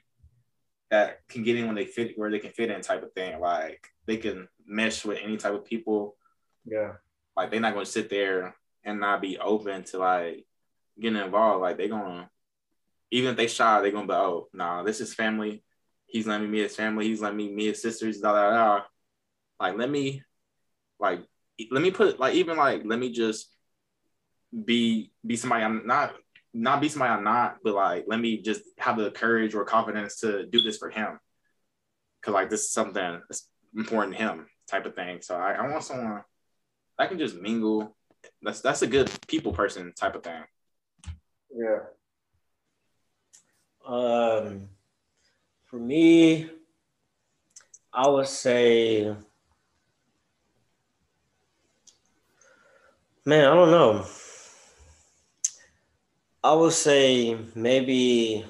that can get in when they fit where they can fit in type of thing. Like they can mesh with any type of people. Yeah. Like they're not gonna sit there and not be open to like getting involved. Like they're gonna even if they shy, they're gonna be oh nah, this is family. He's letting me meet his family. He's letting me meet his sisters. Da da da. Like let me like let me put like even like let me just be be somebody I'm not not be somebody I'm not, but like let me just have the courage or confidence to do this for him. Cause like this is something important to him, type of thing. So I, I want someone I can just mingle. That's that's a good people person type of thing. Yeah. Um, for me, I would say, man, I don't know. I would say maybe,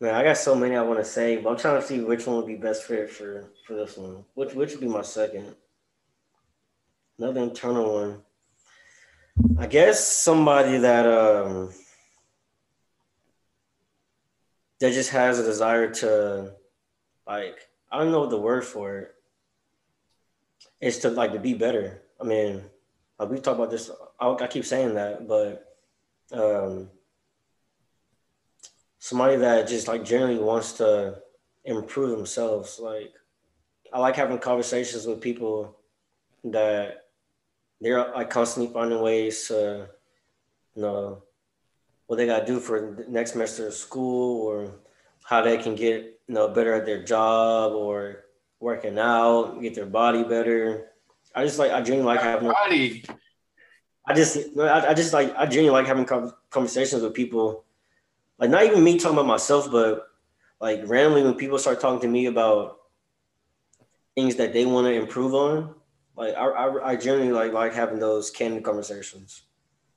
man, I got so many I want to say, but I'm trying to see which one would be best fit for for this one. Which which would be my second? Another internal one. I guess somebody that um that just has a desire to like I don't know the word for it. It's to like to be better. I mean, like we talk about this. I, I keep saying that, but um, somebody that just like generally wants to improve themselves. Like I like having conversations with people that they're like constantly finding ways to, you know, what they got to do for the next semester of school or how they can get you know better at their job or working out, get their body better. I just like I genuinely like having body. I just I, I just like I genuinely like having conversations with people, like not even me talking about myself, but like randomly when people start talking to me about things that they want to improve on, like I, I, I generally like like having those candid conversations.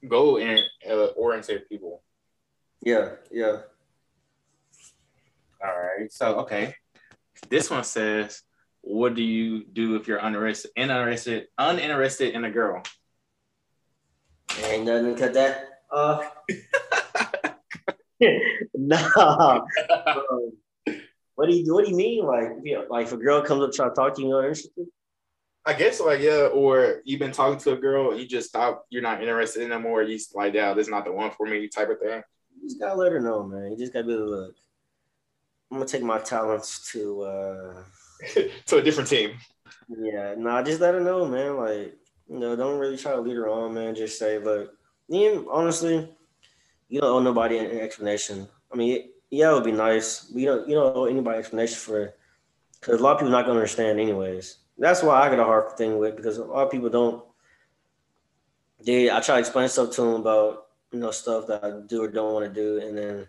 Go and uh, orientate people. Yeah, yeah. All right. So okay, this one says, "What do you do if you're uninterested, uninterested, uninterested in a girl?" Ain't nothing to that. Uh, nah. um, what do you do? What do you mean? Like, you know, like if a girl comes up trying to talk to you, you're interested? I guess like yeah, or you've been talking to a girl, you just stop, you're not interested in them, or you like, yeah, this is not the one for me, type of thing. You just gotta let her know, man. You just gotta be to look. I'm gonna take my talents to uh to a different team. Yeah, no, nah, just let her know, man. Like, you know, don't really try to lead her on, man. Just say, look, you honestly, you don't owe nobody an explanation. I mean, yeah, it would be nice, but you don't you don't owe anybody explanation for it because a lot of people not gonna understand anyways that's why I got a hard thing with because a lot of people don't. They I try to explain stuff to them about you know stuff that I do or don't want to do, and then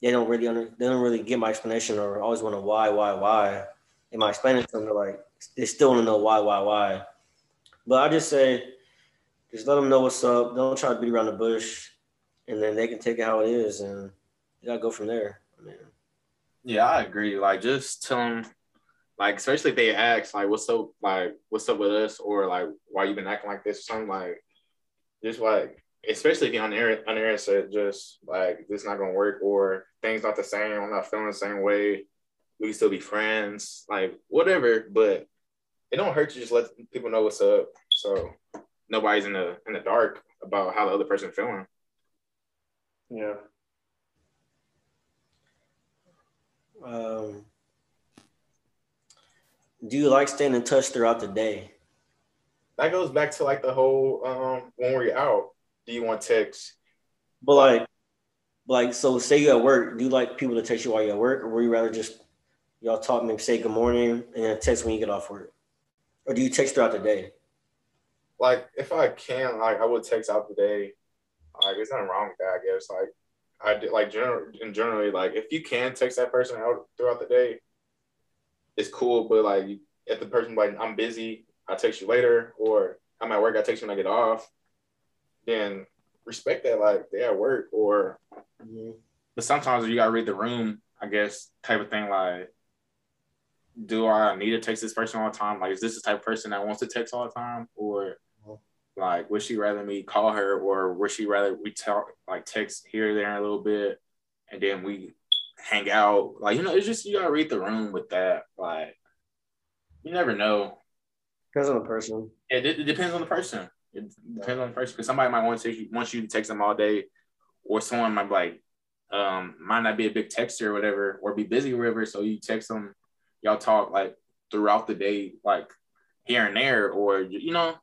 they don't really under they don't really get my explanation or always want to why why why. Am I explaining to them? They're like they still want to know why why why. But I just say, just let them know what's up. Don't try to beat around the bush, and then they can take it how it is, and you gotta go from there. I mean, yeah, I agree. Like just tell them like especially if they ask like what's up like what's up with us or like why you been acting like this or something like just like especially if you're uninterested just like this not gonna work or things not the same i'm not feeling the same way we can still be friends like whatever but it don't hurt to just let people know what's up so nobody's in the in the dark about how the other person feeling yeah um do you like staying in touch throughout the day? That goes back to like the whole um when we're out. Do you want text? But like, like so, say you at work. Do you like people to text you while you're at work, or would you rather just y'all talk, maybe say good morning, and then text when you get off work, or do you text throughout the day? Like, if I can, like, I would text out the day. Like, there's nothing wrong with that. I guess. Like, I did like general and generally like if you can text that person out throughout the day, it's cool, but like if the person like I'm busy, I'll text you later, or I'm at work, I text you when I get off, then respect that like they at work or mm-hmm. but sometimes you gotta read the room, I guess, type of thing like do I need to text this person all the time? Like, is this the type of person that wants to text all the time? Or like, would she rather me call her or would she rather we talk like text here, there, a little bit and then we hang out. Like, you know, it's just you gotta read the room with that. Like, you never know. Depends on the person. It, it, it depends on the person. It depends on the person because somebody might want to want you to text them all day, or someone might like, um, might not be a big texter or whatever, or be busy or whatever. So you text them, y'all talk like throughout the day, like here and there, or you know.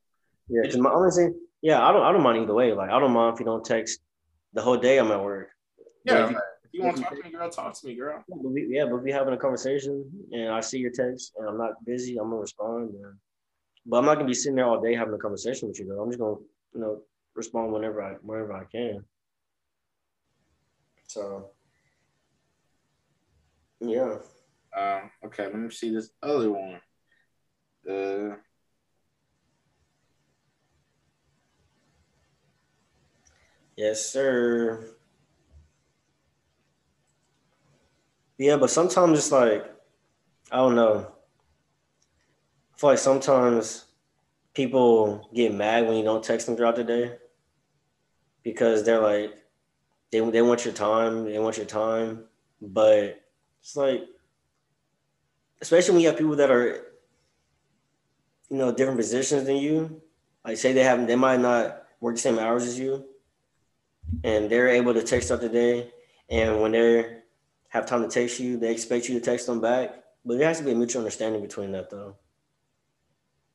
Yeah, because my honestly, Yeah, I don't I don't mind either way. Like I don't mind if you don't text the whole day I'm at work. Yeah, if you- if you want to talk to me, girl, talk to me, girl. Yeah, but we, yeah, but if we having a conversation and I see your text and I'm not busy, I'm gonna respond. And, but I'm not gonna be sitting there all day having a conversation with you. Though I'm just gonna, you know, respond whenever I whenever I can. So, yeah, Um, okay, let me see this other one. Uh, yes, sir. Yeah, but sometimes it's like, I don't know. I feel like sometimes people get mad when you don't text them throughout the day because they're like, they, they want your time, they want your time. But it's like, especially when you have people that are, you know, different positions than you. Like, say they have, they might not work the same hours as you, and they're able to text out the day. And when they have time to text you, they expect you to text them back. But there has to be a mutual understanding between that, though.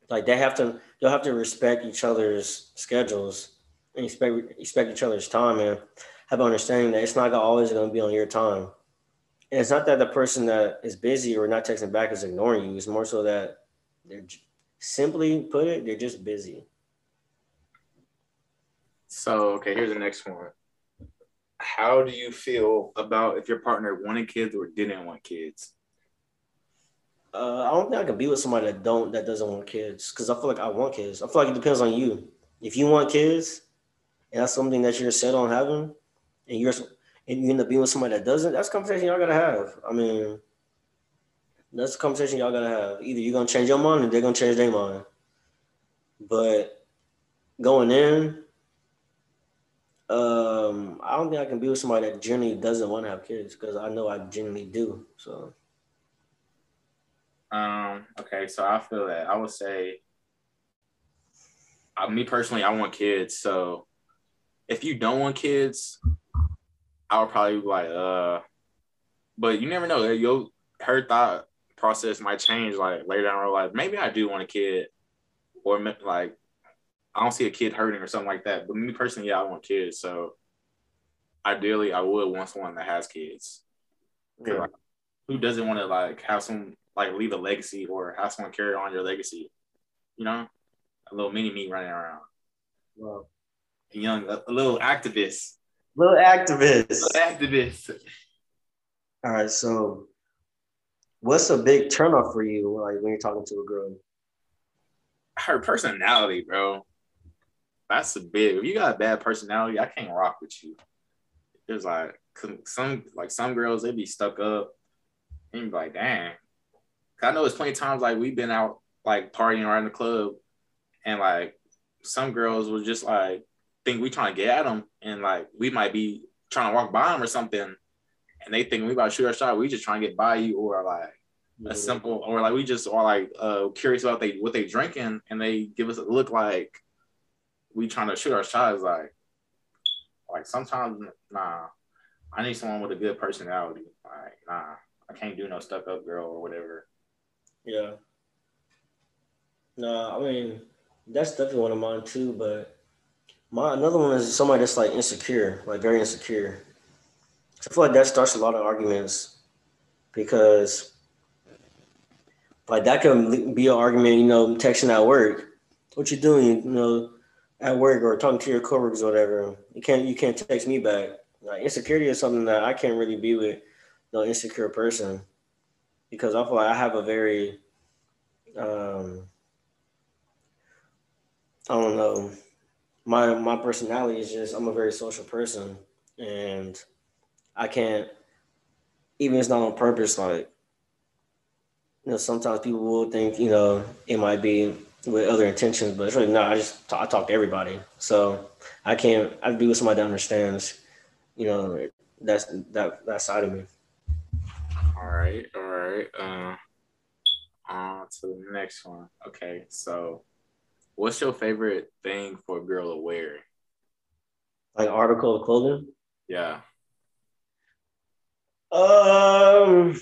Like they have to, you'll have to respect each other's schedules and expect expect each other's time, and have an understanding that it's not always going to be on your time. And it's not that the person that is busy or not texting back is ignoring you. It's more so that they're simply put it, they're just busy. So okay, here's the next one. How do you feel about if your partner wanted kids or didn't want kids? Uh, I don't think I can be with somebody that don't that doesn't want kids because I feel like I want kids. I feel like it depends on you. If you want kids, and that's something that you're set on having, and you're and you end up being with somebody that doesn't, that's a conversation y'all gotta have. I mean, that's a conversation y'all gotta have. Either you're gonna change your mind or they're gonna change their mind. But going in, um, I don't think I can be with somebody that generally doesn't want to have kids because I know I genuinely do. So. Um, okay, so I feel that I would say, uh, me personally, I want kids. So if you don't want kids, I would probably be like, uh, but you never know. Your her thought process might change like later down road. Like maybe I do want a kid, or like I don't see a kid hurting or something like that. But me personally, yeah, I want kids. So ideally, I would want someone that has kids. Yeah. like, who doesn't want to like have some like leave a legacy or have someone carry on your legacy? You know, a little mini me running around, Wow. a young, a, a little activist, Little activist. little activist. All right, so what's a big turnoff for you, like when you're talking to a girl? Her personality, bro. That's a big. If you got a bad personality, I can't rock with you. There's like some like some girls they be stuck up, and be like, dang. I know it's plenty of times like we've been out like partying around the club, and like some girls will just like think we trying to get at them, and like we might be trying to walk by them or something, and they think we about to shoot our shot. We just trying to get by you, or like a simple, or like we just are like uh curious about they what they drinking, and they give us a look like we trying to shoot our shot. Is like like sometimes nah, I need someone with a good personality. Like nah, I can't do no stuck up girl or whatever. Yeah. No, I mean that's definitely one of mine too. But my another one is somebody that's like insecure, like very insecure. I feel like that starts a lot of arguments because like that can be an argument. You know, texting at work, what you doing? You know, at work or talking to your coworkers or whatever. You can't you can't text me back. Like insecurity is something that I can't really be with no insecure person because I feel like I have a very um I don't know. My my personality is just I'm a very social person and I can't even if it's not on purpose, like you know, sometimes people will think, you know, it might be with other intentions, but it's really not. I just talk, I talk to everybody. So I can't I'd be with somebody that understands, you know, that's that that side of me. All right, all right. Uh, on to the next one. Okay, so what's your favorite thing for a girl to wear? Like article of clothing. Yeah. Um,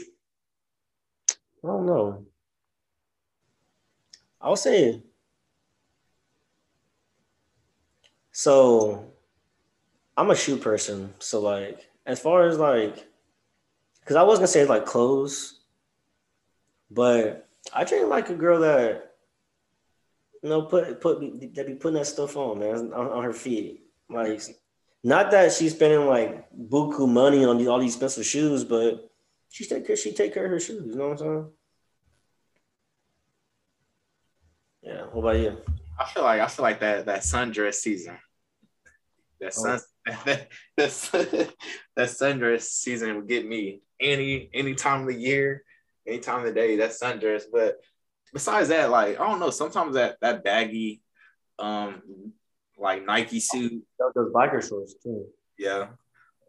I don't know. I'll say So I'm a shoe person. So like as far as like because I was gonna say like clothes, but I dream like a girl that you know put put that be putting that stuff on, man, on, on her feet. Like not that she's spending like buku money on all these expensive shoes, but she take care she take care of her shoes, you know what I'm saying? What about you? I feel like I feel like that that sundress season. That sun Oh. that, that, that sundress season would get me any any time of the year, any time of the day. That sundress. But besides that, like I don't know. Sometimes that that baggy, um, like Nike suit, Those- biker shorts too. yeah,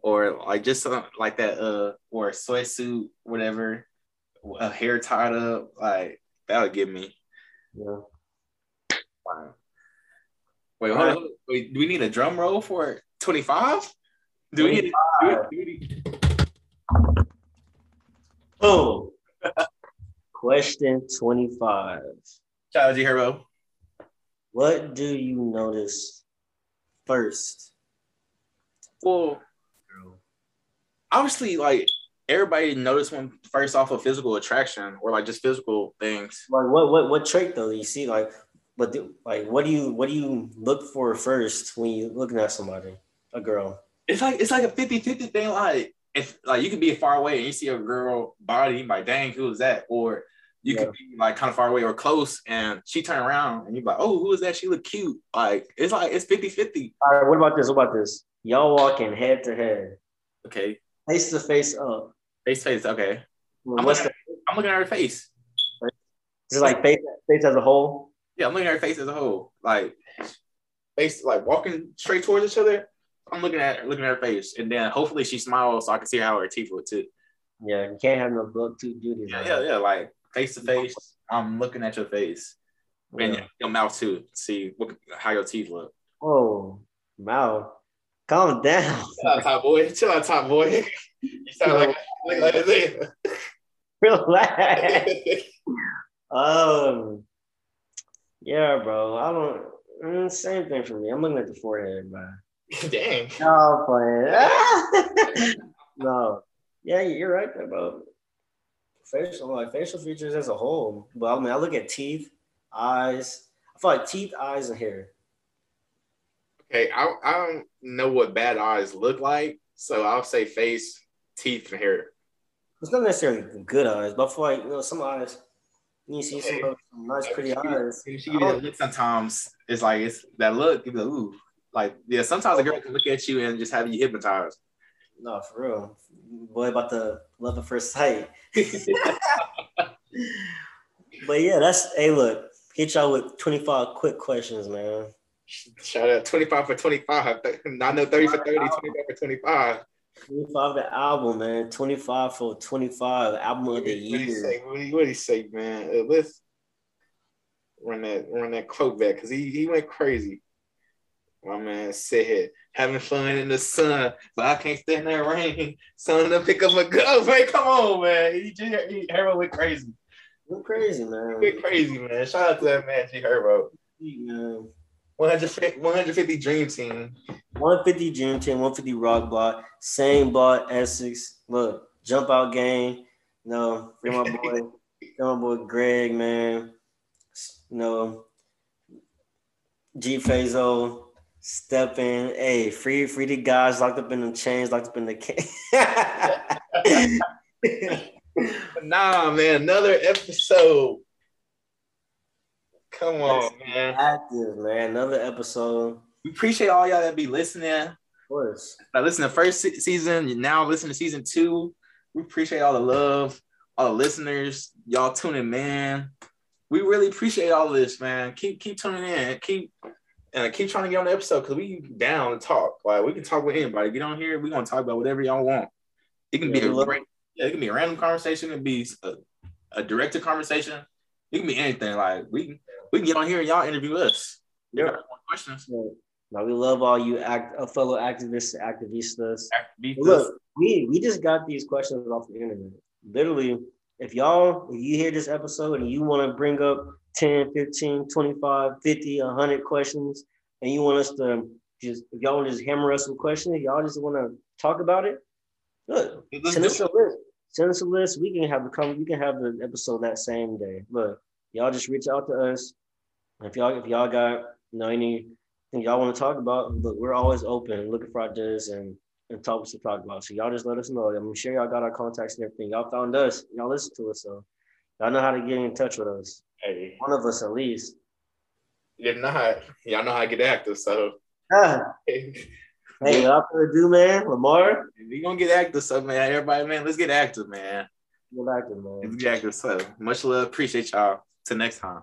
or like just uh, like that, uh, or a sweatsuit, whatever, a hair tied up, like that would get me. Yeah. Wow. Wait, hold on. Wait, do we need a drum roll for 25? Do we need, do we, do we need Boom. Question 25. Shout out G Herbo. What do you notice first? Well, obviously, like everybody noticed one first off of physical attraction or like just physical things. Like what what what trait though? You see, like, but do, like what do you what do you look for first when you looking at somebody, a girl? It's like it's like a 50-50 thing. Like if like you could be far away and you see a girl body, you like, dang, who is that? Or you Yeah. could be like kind of far away or close and she turn around and you're like, oh, who is that? She look cute. Like it's like it's 50-50. All right, what about this? What about this? Y'all walking head to head, Okay. face to face up. Face to face. Okay. I'm looking, the, I'm looking at her face. is it like face face as a whole? Yeah, I'm looking at her face as a whole. Like face like walking straight towards each other. I'm looking at her, looking at her face. And then hopefully she smiles so I can see how her teeth look too. Yeah, you can't have no blood tooth duties. Yeah, yeah, yeah. Like face to face. I'm looking at your face. And yeah. your mouth too. See what how your teeth look. Oh, mouth. Calm down. Chill out, top boy. Chill out, top boy. you sound like like, like a Relax. Um, yeah, bro. I don't. mm, same thing for me. I'm looking at the forehead, bro. Dang. No, playing. no. Yeah, you're right there, bro. Facial, like facial features as a whole. But I mean, I look at teeth, eyes. I feel like teeth, eyes, and hair. Okay, I, I don't know what bad eyes look like, so I'll say face, teeth, and hair. It's not necessarily good eyes, but I feel like you know some eyes. You see some, some nice, pretty eyes. She give you that look sometimes. It's like it's that look. You ooh, like yeah. Sometimes a girl can look at you and just have you hypnotized. No, for real. Boy, about the love at first sight. but yeah, that's hey look, hit y'all with 25 quick questions, man. Shout out twenty five for twenty five. I know thirty for 30, 25 for twenty five. 25 the album, man. 25 for 25 album of What the do you year. say? What do you, what do you say, man? Uh, let's run that run that quote back because he he went crazy. My man said, having fun in the sun, but I can't stand that rain. Son to pick up a gun. Man, come on, man. He just he, Herbo went crazy. You're crazy, He man. went crazy, man. Shout out to that man, G Herbo. man. 150, 150 Dream Team. 150 Dream Team, 150 Rock Block, same block, Essex. Look, jump out game. No, free my boy, free my boy Greg, man. You know, G Fazo, step in. Hey, free, free the guys locked up in the chains, locked up in the can. Nah, man, another episode. Come on, man. Active, man. Another episode. We appreciate all y'all that be listening. Of course. Like listen to first season, now listen to season two. We appreciate all the love, all the listeners, y'all tuning, man. We really appreciate all of this, man. Keep keep tuning in, keep and keep trying to get on the episode because we down to talk. Like we can talk with anybody. Get on here, we gonna talk about whatever y'all want. It can Yeah, be a love- yeah, it can be a random conversation. It can be a, a directed conversation. It can be anything. Like we can we can get on here and y'all interview us. Yeah. questions? Yeah. Now we love all you act, uh, fellow activists, activistas. But Look, we we just got these questions off the internet. Literally, if y'all, if you hear this episode and you want to bring up 10, 15, 25, 50, 100 questions, and you want us to just if y'all want to just hammer us some questions, y'all just want to talk about it. Look, send us a list. Send us a list. We can have the come. We can have the episode that same day. Look, y'all just reach out to us. If y'all if y'all got you know anything y'all want to talk about, look, we're always open, looking for ideas and and topics to talk about. So y'all just let us know. I'm sure y'all got our contacts and everything. Y'all found us. Y'all listen to us, so y'all know how to get in touch with us. Hey, One of us at least. if not, y'all know how to get active. So Ah, we hey, without further ado, man, Lamar, We gonna get active. So man, everybody, man, let's get active, man. get back to Let's man. get active. So much love. Appreciate y'all. Till next time.